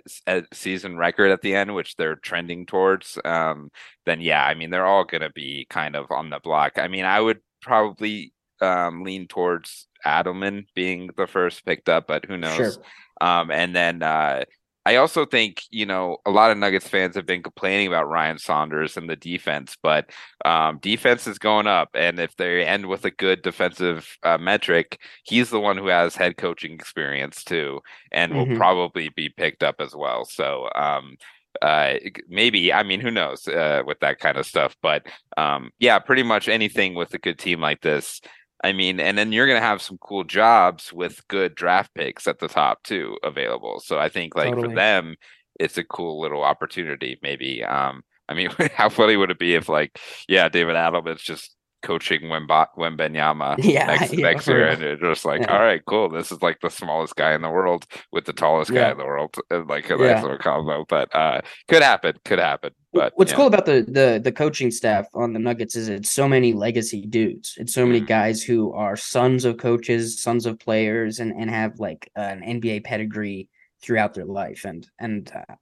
season record at the end which they're trending towards um then yeah i mean they're all going to be kind of on the block i mean i would probably um lean towards adelman being the first picked up but who knows sure. um and then uh I also think, you know, a lot of Nuggets fans have been complaining about Ryan Saunders and the defense, but um, defense is going up. And if they end with a good defensive uh, metric, he's the one who has head coaching experience too, and mm-hmm. will probably be picked up as well. So, um, uh, maybe, I mean, who knows uh, with that kind of stuff. But um, yeah, pretty much anything with a good team like this I mean, and then you're going to have some cool jobs with good draft picks at the top too available. So I think like totally. for them, it's a cool little opportunity. Maybe. Um, I mean, how funny would it be if like, yeah, David Adelman's just coaching Wemba, Wembanyama yeah, next, yeah, next year, and it's just like, yeah. all right, cool. This is like the smallest guy in the world with the tallest yeah. guy in the world, and like a nice little combo. But uh, could happen, could happen. But what's cool about the the the coaching staff on the Nuggets is it's so many legacy dudes. It's so many mm-hmm. guys who are sons of coaches, sons of players, and and have like an NBA pedigree throughout their life. And and uh,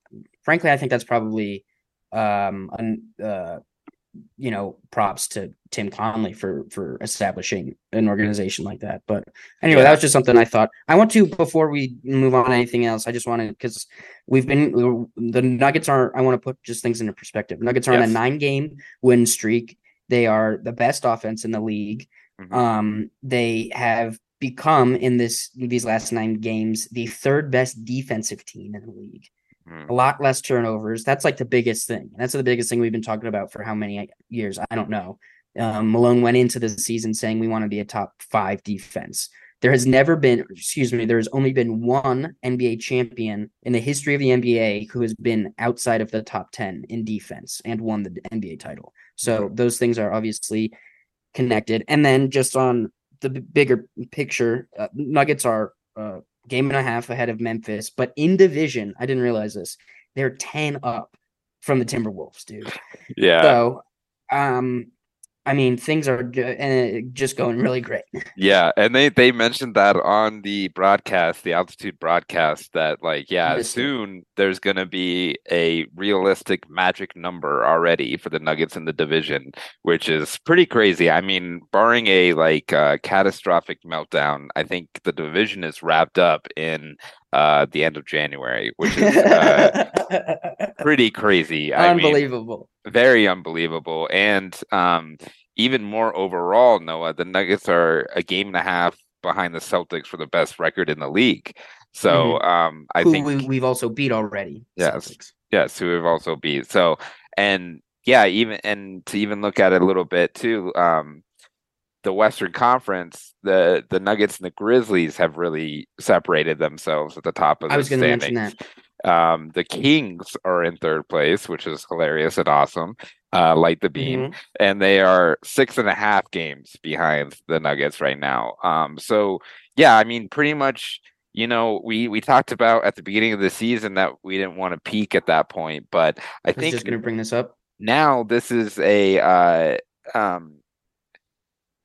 frankly, I think that's probably um an, uh, you know, props to Tim Connelly for for establishing an organization like that. But anyway, that was just something I thought. I want to before we move on to anything else. I just want to because we've been the Nuggets are. I want to put just things into perspective. Nuggets are yes. on a nine game win streak. They are the best offense in the league. Mm-hmm. Um, they have become in this these last nine games the third best defensive team in the league. Mm. A lot less turnovers. That's like the biggest thing. That's the biggest thing we've been talking about for how many years? I don't know. Um, Malone went into the season saying we want to be a top five defense. There has never been, excuse me, there has only been one NBA champion in the history of the NBA who has been outside of the top 10 in defense and won the NBA title. So mm. those things are obviously connected. And then just on the bigger picture, uh, Nuggets are uh, game and a half ahead of Memphis, but in division, I didn't realize this. They're 10 up from the Timberwolves, dude. Yeah. So, um, I mean, things are uh, just going really great. Yeah, and they they mentioned that on the broadcast, the altitude broadcast, that like, yeah, soon there's going to be a realistic magic number already for the Nuggets in the division, which is pretty crazy. I mean, barring a like uh, catastrophic meltdown, I think the division is wrapped up in uh, the end of January, which is uh, pretty crazy. Unbelievable. I mean, very unbelievable. And um, even more overall, Noah, the Nuggets are a game and a half behind the Celtics for the best record in the league. So mm-hmm. um, I who think we, have also beat already. Yes, Celtics. yes, who we've also beat. So and yeah, even and to even look at it a little bit too. Um, the Western Conference, the the Nuggets and the Grizzlies have really separated themselves at the top of the I was going to mention that. Um, the Kings are in third place, which is hilarious and awesome. Uh, light the beam, mm-hmm. and they are six and a half games behind the Nuggets right now. Um, so yeah, I mean, pretty much. You know, we we talked about at the beginning of the season that we didn't want to peak at that point, but I, I think just going to bring this up now. This is a uh, um,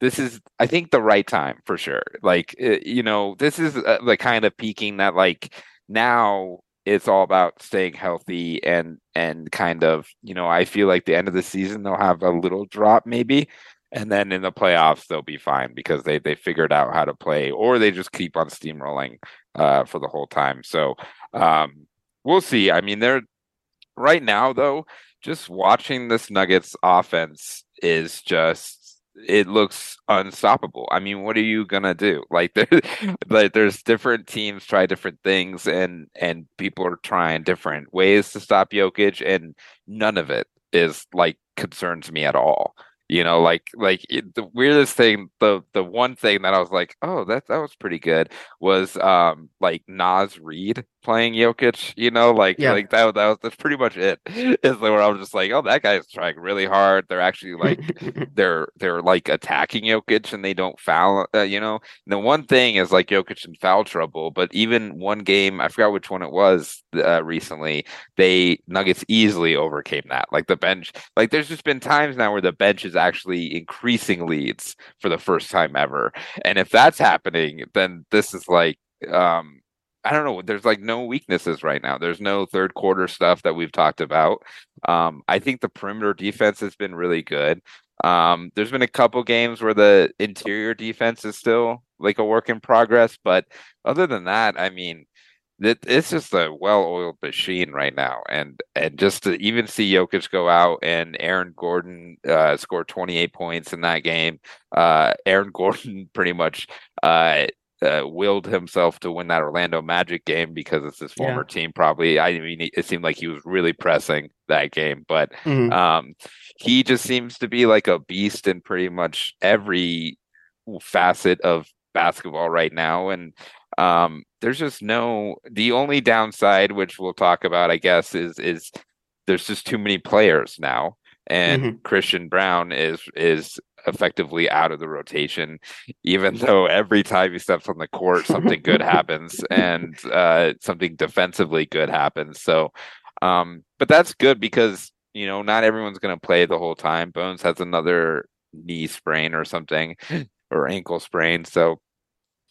this is i think the right time for sure. Like eh, you know this is uh, the kind of peaking that like now it's all about staying healthy and and kind of you know i feel like the end of the season they'll have a little drop maybe and then in the playoffs they'll be fine because they they figured out how to play or they just keep on steamrolling uh for the whole time. So um we'll see. I mean they're right now though just watching this nuggets offense is just it looks unstoppable. I mean, what are you gonna do? Like, there, like there's different teams try different things, and and people are trying different ways to stop Jokic, and none of it is like concerns me at all. You know, like like it, the weirdest thing, the the one thing that I was like, oh, that that was pretty good was um like Naz Reid playing Jokic, you know, like yeah. like that that was that's pretty much it. Is where I was just like, oh, that guy's trying really hard. They're actually like they're they're like attacking Jokic and they don't foul, uh, you know. And the one thing is like Jokic in foul trouble, but even one game, I forgot which one it was uh, recently, they Nuggets easily overcame that. Like the bench, like there's just been times now where the bench is actually increasing leads for the first time ever. And if that's happening, then this is like um I don't know. There's like no weaknesses right now. There's no third quarter stuff that we've talked about. Um, I think the perimeter defense has been really good. Um, there's been a couple games where the interior defense is still like a work in progress, but other than that, I mean, it's just a well-oiled machine right now, and and just to even see Jokic go out and Aaron Gordon uh, score 28 points in that game. Uh, Aaron Gordon pretty much uh, uh, willed himself to win that Orlando Magic game because it's his former yeah. team. Probably, I mean, it seemed like he was really pressing that game, but mm-hmm. um, he just seems to be like a beast in pretty much every facet of basketball right now, and um, there's just no. The only downside, which we'll talk about, I guess, is is there's just too many players now and mm-hmm. Christian Braun is is effectively out of the rotation, even though every time he steps on the court, something good happens and uh, something defensively good happens. So, um, but that's good because you know not everyone's going to play the whole time. Bones has another knee sprain or something or ankle sprain, so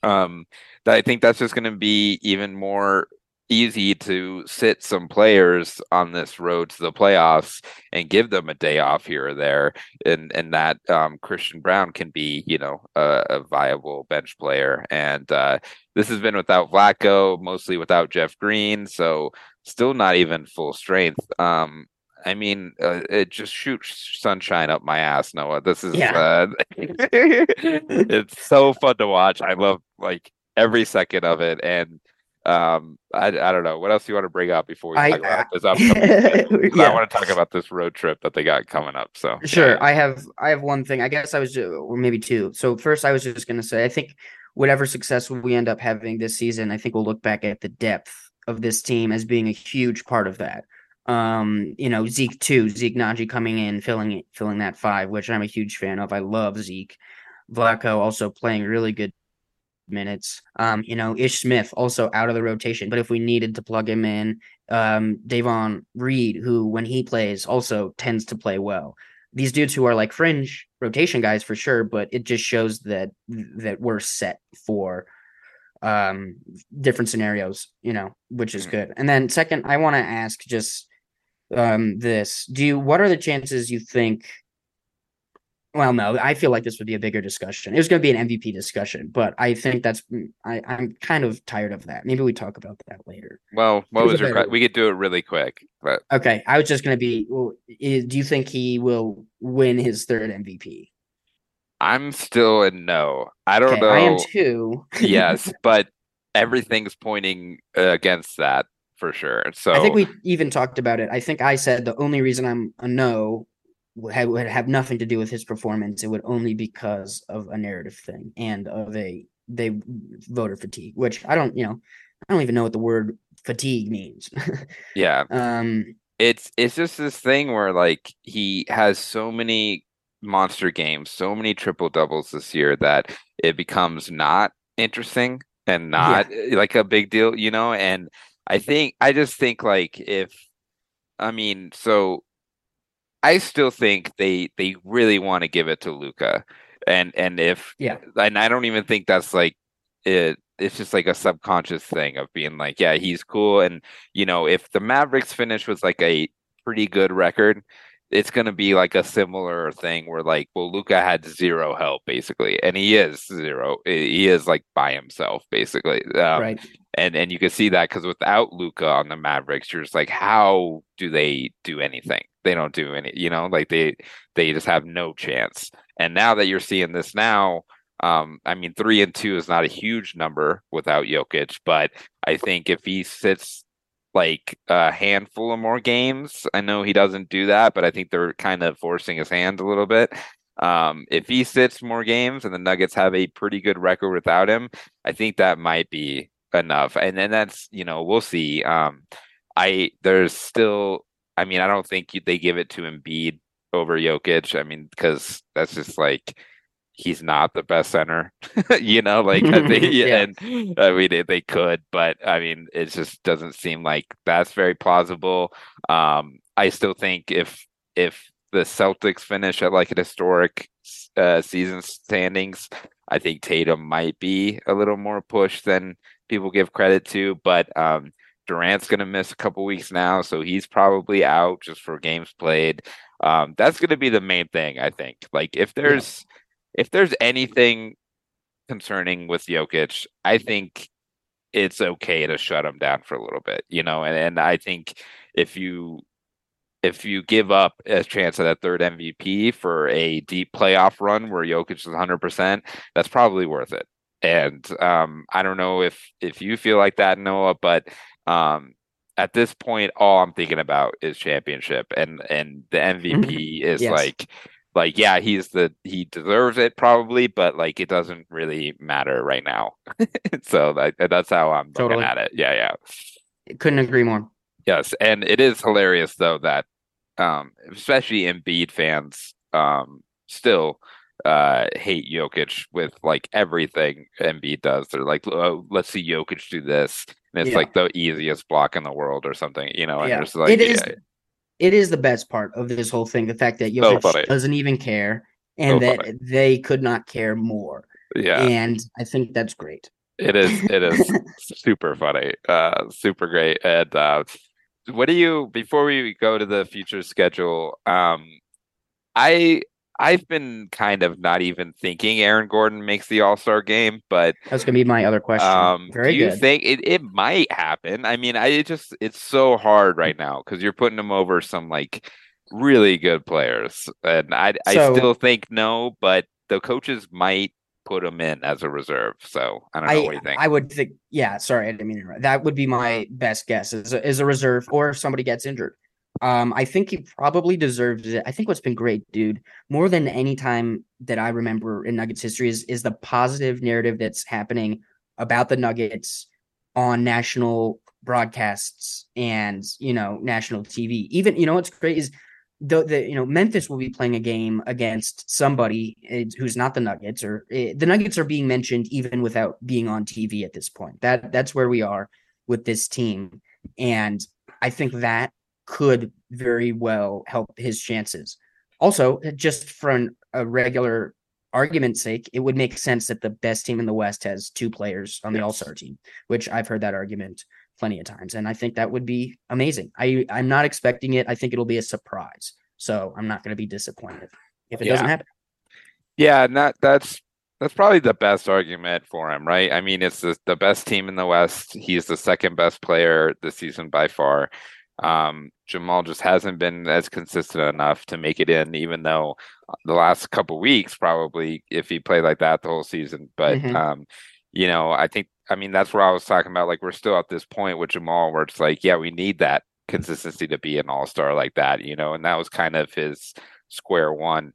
um, that I think that's just going to be even more easy to sit some players on this road to the playoffs and give them a day off here or there, and and that um, Christian Braun can be you know a, a viable bench player. And uh, this has been without Vlatko, mostly without Jeff Green, so still not even full strength. Um, I mean, uh, it just shoots sunshine up my ass, Noah. This is yeah. uh, it's so fun to watch. I love like every second of it, and um, I, I don't know what else you want to bring up before we I, talk about this upcoming. yeah. I want to talk about this road trip that they got coming up. So sure, yeah. I have I have one thing. I guess I was or maybe two. So first, I was just going to say I think whatever success we end up having this season, I think we'll look back at the depth of this team as being a huge part of that. Um, you know, Zeke too, Zeke Nnaji coming in, filling it, filling that five, which I'm a huge fan of. I love Zeke. Vlatko also playing really good minutes. Um, you know, Ish Smith also out of the rotation, but if we needed to plug him in, um, Davon Reed, who when he plays also tends to play well. These dudes who are like fringe rotation guys for sure, but it just shows that that we're set for um different scenarios, you know, which is mm-hmm. good. And then second, I want to ask just um this. Do you what are the chances you think well, no, I feel like this would be a bigger discussion. It was going to be an MVP discussion, but I think that's I, I'm kind of tired of that. Maybe we talk about that later. Well, what was, was your? We could do it really quick, but okay. I was just going to be. Well, is, do you think he will win his third MVP? I'm still in no. I don't okay, know. I am too. yes, but everything's pointing against that for sure. So I think we even talked about it. I think I said the only reason I'm a no would, have nothing to do with his performance. It would only because of a narrative thing and of a they voter fatigue, which I don't, you know, I don't even know what the word fatigue means. yeah. Um it's it's just this thing where like he has so many monster games, so many triple doubles this year that it becomes not interesting and not yeah. like a big deal, you know? And I think I just think like if I mean, so I still think they they really want to give it to Luka, and and if yeah, and I don't even think that's like it. It's just like a subconscious thing of being like, yeah, he's cool, and you know, if the Mavericks finish with like a pretty good record, it's going to be like a similar thing where like well luka had zero help basically and he is zero he is like by himself basically um, right. and and you can see that because without luka on the Mavericks you're just like how do they do anything? They don't do any you know like they they just have no chance. And now that you're seeing this now um I mean 3 and 2 is not a huge number without Jokic but I think if he sits like a handful of more games. I know he doesn't do that, but I think they're kind of forcing his hand a little bit. Um, if he sits more games and the Nuggets have a pretty good record without him, I think that might be enough. And then that's you know we'll see. Um, I there's still. I mean, I don't think they give it to Embiid over Jokic. I mean, because that's just like he's not the best center, you know, like I think, yeah. and I mean, they, they could, but I mean, it just doesn't seem like that's very plausible. Um, I still think if, if the Celtics finish at like an historic uh, season standings, I think Tatum might be a little more pushed than people give credit to, but, um, Durant's going to miss a couple weeks now, so he's probably out just for games played. Um, that's going to be the main thing, I think. Like, if there's yeah if there's anything concerning with Jokic, I think it's okay to shut him down for a little bit, you know, and, and I think if you if you give up a chance at that third MVP for a deep playoff run where Jokic is 100%, that's probably worth it. And um, I don't know if if you feel like that, Noah, but um, at this point, all I'm thinking about is championship, and and the MVP is yes. like like yeah he's the he deserves it probably but like it doesn't really matter right now so that, that's how i'm totally. looking at it yeah yeah couldn't agree more yes and it is hilarious though that um especially Embiid fans um still uh hate Jokic with like everything Embiid does. They're like, oh, let's see Jokic do this. And it's yeah. like the easiest block in the world or something, you know, and yeah. like, it is yeah it is the best part of this whole thing. The fact that Jokic so doesn't even care and so that funny. they could not care more. Yeah. And I think that's great. It is. It is super funny. Uh, super great. And uh, what do you? Before we go to the future schedule, um, I I've been kind of not even thinking Aaron Gordon makes the All Star game, but that's gonna be my other question. Um, Very do you good. think it, it might happen? I mean, I it just it's so hard right now because you're putting him over some like really good players, and I so, I still think no, but the coaches might put him in as a reserve. So I don't know I, what you think. I would think, yeah. Sorry, I didn't mean to. That would be my best guess is a, is a reserve, or if somebody gets injured. Um, I think he probably deserves it. I think what's been great, dude, more than any time that I remember in Nuggets history is is the positive narrative that's happening about the Nuggets on national broadcasts and you know national TV. Even you know what's great is the, the you know Memphis will be playing a game against somebody eh, who's not the Nuggets or uh, the Nuggets are being mentioned even without being on TV at this point. That that's where we are with this team, and I think that could very well help his chances. Also, just for a regular argument's sake, it would make sense that the best team in the West has two players on the yes. All Star team, which I've heard that argument plenty of times, and I think that would be amazing. I I'm not expecting it. I think it'll be a surprise, so I'm not going to be disappointed if it yeah. doesn't happen. Yeah, not that's that's probably the best argument for him, right? I mean, it's the, the best team in the West. He's the second best player this season by far. Um, Jamal just hasn't been as consistent enough to make it in, even though the last couple weeks probably if he played like that the whole season. But mm-hmm. um, you know, I think I mean that's where I was talking about. Like we're still at this point with Jamal where it's like, yeah, we need that consistency to be an all star like that, you know, and that was kind of his square one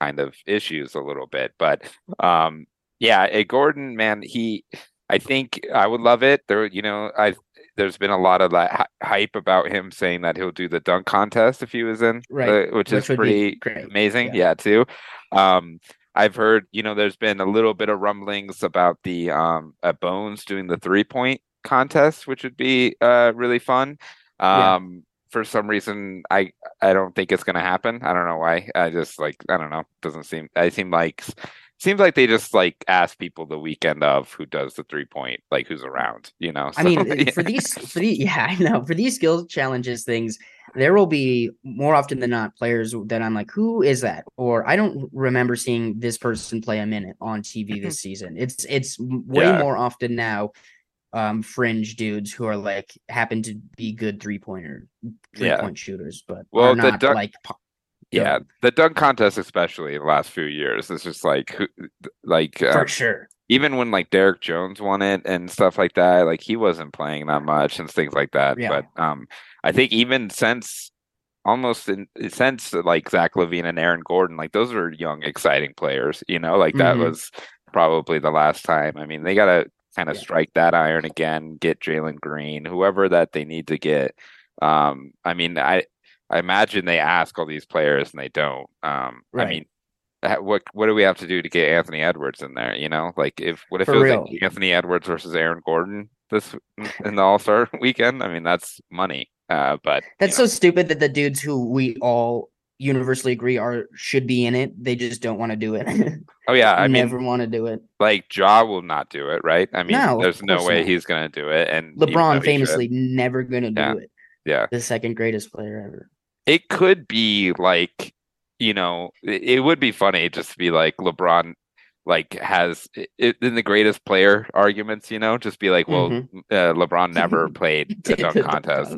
kind of issues a little bit. But um yeah, a Gordon, man, he I think I would love it. There, you know, I there's been a lot of that hype about him saying that he'll do the dunk contest if he was in, right? Uh, which, which, is pretty amazing. Yeah. yeah, too. Um, I've heard, you know, there's been a little bit of rumblings about the um at Bones doing the three point contest, which would be uh really fun. Um, yeah. for some reason, I I don't think it's gonna happen. I don't know why. I just like I don't know. Doesn't seem. I seem like seems like they just like ask people the weekend of who does the three point, like who's around, you know. So, I mean, yeah. for these, for the yeah, I know for these skill challenges things, there will be more often than not players that I'm like, who is that? Or I don't remember seeing this person play a minute on TV this season. It's it's way yeah. more often now. Um, fringe dudes who are like happen to be good three pointer three yeah. point shooters, but well, not duck- like yeah, the dunk contest, especially in the last few years, is just like, like for um, sure. Even when like Derrick Jones won it and stuff like that, like he wasn't playing that much and things like that. Yeah. But um, I think even since almost in since like Zach LaVine and Aaron Gordon, like those are young, exciting players. You know, like that mm-hmm. was probably the last time. I mean, they gotta kind of yeah. strike that iron again, get Jalen Green, whoever that they need to get. Um, I mean, I I imagine they ask all these players and they don't. Um, right. I mean, what what do we have to do to get Anthony Edwards in there? You know, like if what if For it was real. like Anthony Edwards versus Aaron Gordon this in the All Star weekend? I mean, that's money. Uh, but that's so know. stupid that the dudes who we all universally agree are should be in it, they just don't want to do it. oh yeah, I never want to do it. Like Ja will not do it, right? I mean, no, there's no way not. he's going to do it, and LeBron famously never going to do yeah. it. Yeah, the second greatest player ever it could be like you know it, would be funny just to be like lebron like has it, in the greatest player arguments you know just be like well mm-hmm. uh, lebron never played the dunk contest.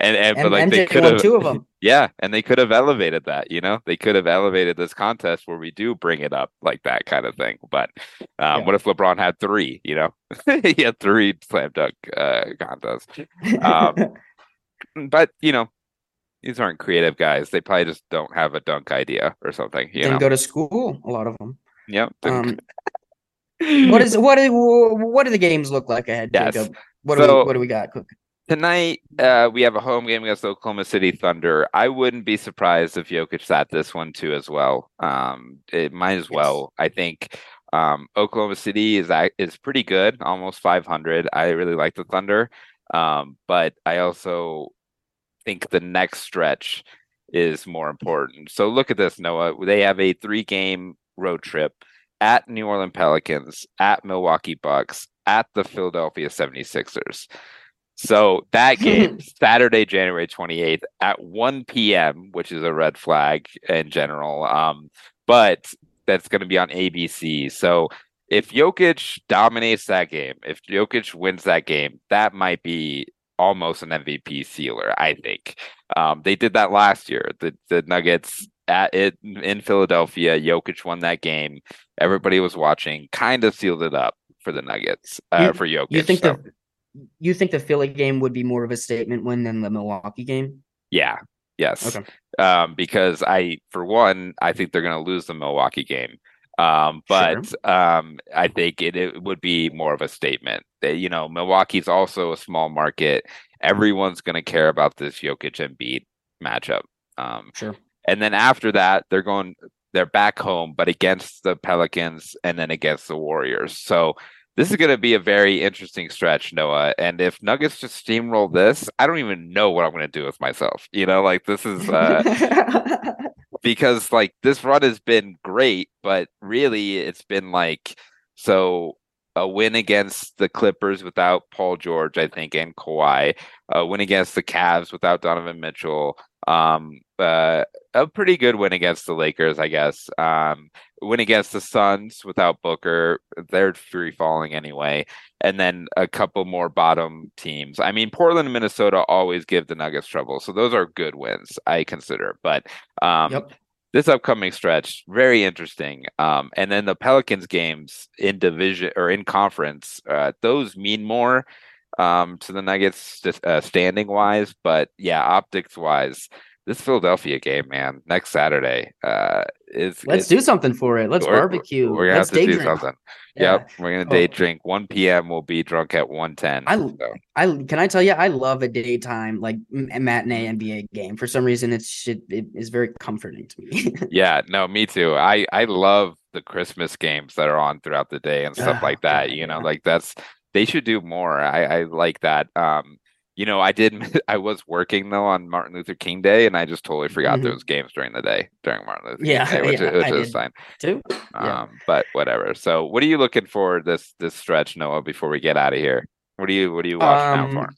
and, and, and but like they could have two of them yeah and they could have elevated that you know? They could have elevated this contest where we do bring it up like that kind of thing. But um, yeah. what if lebron had three you know? He had three slam dunk uh, contests. Um, but you know these aren't creative guys. They probably just don't have a dunk idea or something. You Didn't know? go to school. A lot of them. Yep. Um, what is what is what do the games look like ahead, yes. Jacob? What so, do we what do we got? Cook? Tonight, uh, we have a home game against Oklahoma City Thunder. I wouldn't be surprised if Jokic sat this one too as well. Um, it might as yes. well. I think um, Oklahoma City is is pretty good, almost 500. I really like the Thunder, um, but I also think the next stretch is more important. So look at this, Noah. They have a three game road trip at New Orleans Pelicans, at Milwaukee Bucks, at the Philadelphia 76ers. So that game, Saturday, January 28th at 1 p.m., which is a red flag in general. Um, but that's going to be on ABC. So if Jokic dominates that game, if Jokic wins that game, that might be almost an MVP sealer, I think. Um, they did that last year. The the Nuggets at it in Philadelphia, Jokic won that game. Everybody was watching, kind of sealed it up for the Nuggets, uh, you, for Jokic. You think so. the you think the Philly game would be more of a statement win than the Milwaukee game? Yeah. Yes. Okay. Um, because I, for one, I think they're going to lose the Milwaukee game. Um, but sure. um, I think it, it would be more of a statement that you know Milwaukee's also a small market. Everyone's going to care about this Jokic and Embiid matchup. Um, sure. And then after that, they're going they're back home, but against the Pelicans and then against the Warriors. So this is going to be a very interesting stretch, Noah. And if Nuggets just steamroll this, I don't even know what I'm going to do with myself. You know, like this is uh, because like this run has been great, but really it's been like so a win against the Clippers without Paul George, I think, and Kawhi, a win against the Cavs without Donovan Mitchell, um, uh, a pretty good win against the Lakers, I guess. Um, win against the Suns without Booker. They're free falling anyway. And then a couple more bottom teams. I mean, Portland and Minnesota always give the Nuggets trouble. So those are good wins, I consider. But um, yep. this upcoming stretch, very interesting. Um, and then the Pelicans games in division or in conference, uh, those mean more um, to the Nuggets just uh, standing wise. But yeah, optics wise, this Philadelphia game, man, next Saturday, uh, is let's do something for it. Let's we're, barbecue. We're gonna let's have to do drink. something. Yeah. Yep, we're gonna day oh. drink. One p.m. We'll be drunk at one ten. I, so. I can I tell you, I love a daytime like matinee NBA game. For some reason, it's it, it is very comforting to me. yeah, no, me too. I I love the Christmas games that are on throughout the day and stuff oh, like that. You know, like that's they should do more. I I like that. Um, you know, I did. I was working though on Martin Luther King Day, and I just totally forgot mm-hmm. those games during the day during Martin Luther yeah, King Day, which, yeah, which is fine too. Yeah. Um, but whatever. So, what are you looking for this this stretch, Noah? Before we get out of here, what do you what do you watching um, out for?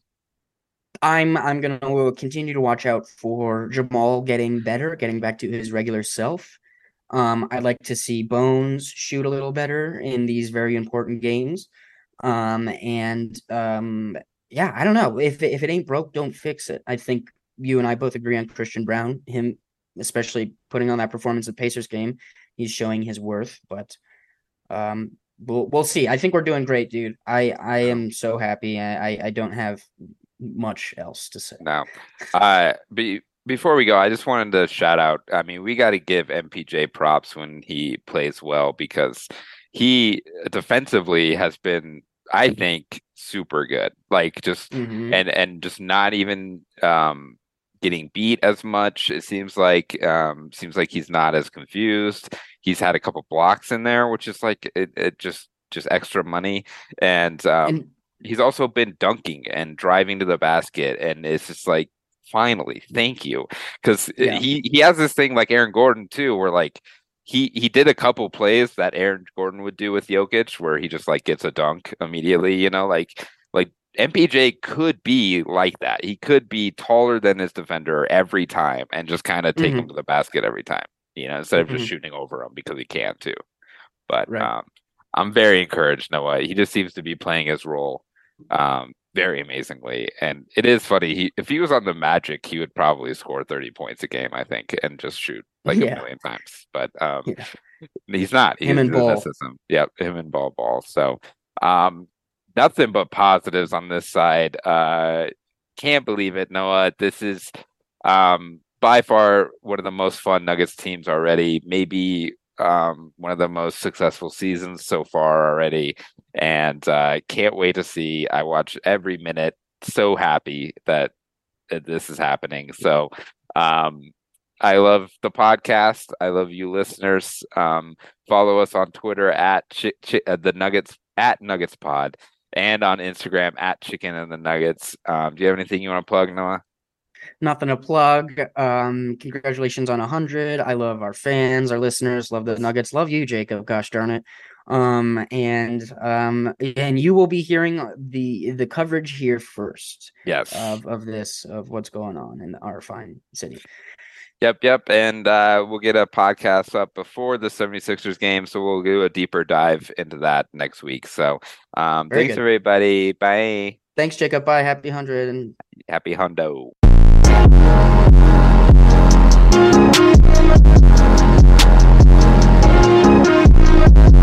I'm I'm gonna continue to watch out for Jamal getting better, getting back to his regular self. Um, I'd like to see Bones shoot a little better in these very important games. Um, and um, yeah, I don't know. If if it ain't broke, don't fix it. I think you and I both agree on Christian Braun. Him, especially putting on that performance at Pacers game, he's showing his worth. But um, we'll we'll see. I think we're doing great, dude. I I am so happy. I I don't have much else to say. No, uh, be, before we go, I just wanted to shout out. I mean, we got to give MPJ props when he plays well because he defensively has been I think super good. Like just mm-hmm. and and just not even um getting beat as much. It seems like um seems like he's not as confused. He's had a couple blocks in there, which is like it, it just just extra money. And um and- he's also been dunking and driving to the basket and it's just like finally thank you because yeah. he he has this thing like aaron gordon too where like he he did a couple plays that Aaron Gordon would do with Jokic, where he just like gets a dunk immediately. You know, like like MPJ could be like that. He could be taller than his defender every time and just kind of take mm-hmm. him to the basket every time. You know, instead of mm-hmm. just shooting over him because he can too. But right. um, I'm very encouraged, Noah. He just seems to be playing his role um, very amazingly. And it is funny. He if he was on the Magic, he would probably score 30 points a game, I think, and just shoot like yeah. a million times. But um yeah. he's not. He's him and ball. System. Yep, him and ball ball. So um nothing but positives on this side. Uh can't believe it, Noah. This is um by far one of the most fun Nuggets teams already. Maybe um, one of the most successful seasons so far already, and uh, can't wait to see. I watch every minute. So happy that, this is happening. So um, I love the podcast. I love you listeners. Um, follow us on Twitter at ch- ch- uh, the Nuggets at Nuggets Pod and on Instagram at Chicken and the Nuggets. Um, do you have anything you want to plug, Noah? Nothing to plug. Um, congratulations on 100. I love our fans, our listeners, love the Nuggets, love you, Jacob. Gosh darn it. Um, and um, and you will be hearing the the coverage here first. Yes. Of of this of what's going on in our fine city. Yep, yep. And uh, we'll get a podcast up before the 76ers game. So we'll do a deeper dive into that next week. So um, thanks, good. everybody. Bye. Thanks, Jacob. Bye. Happy 100 and happy hundo. Thank you.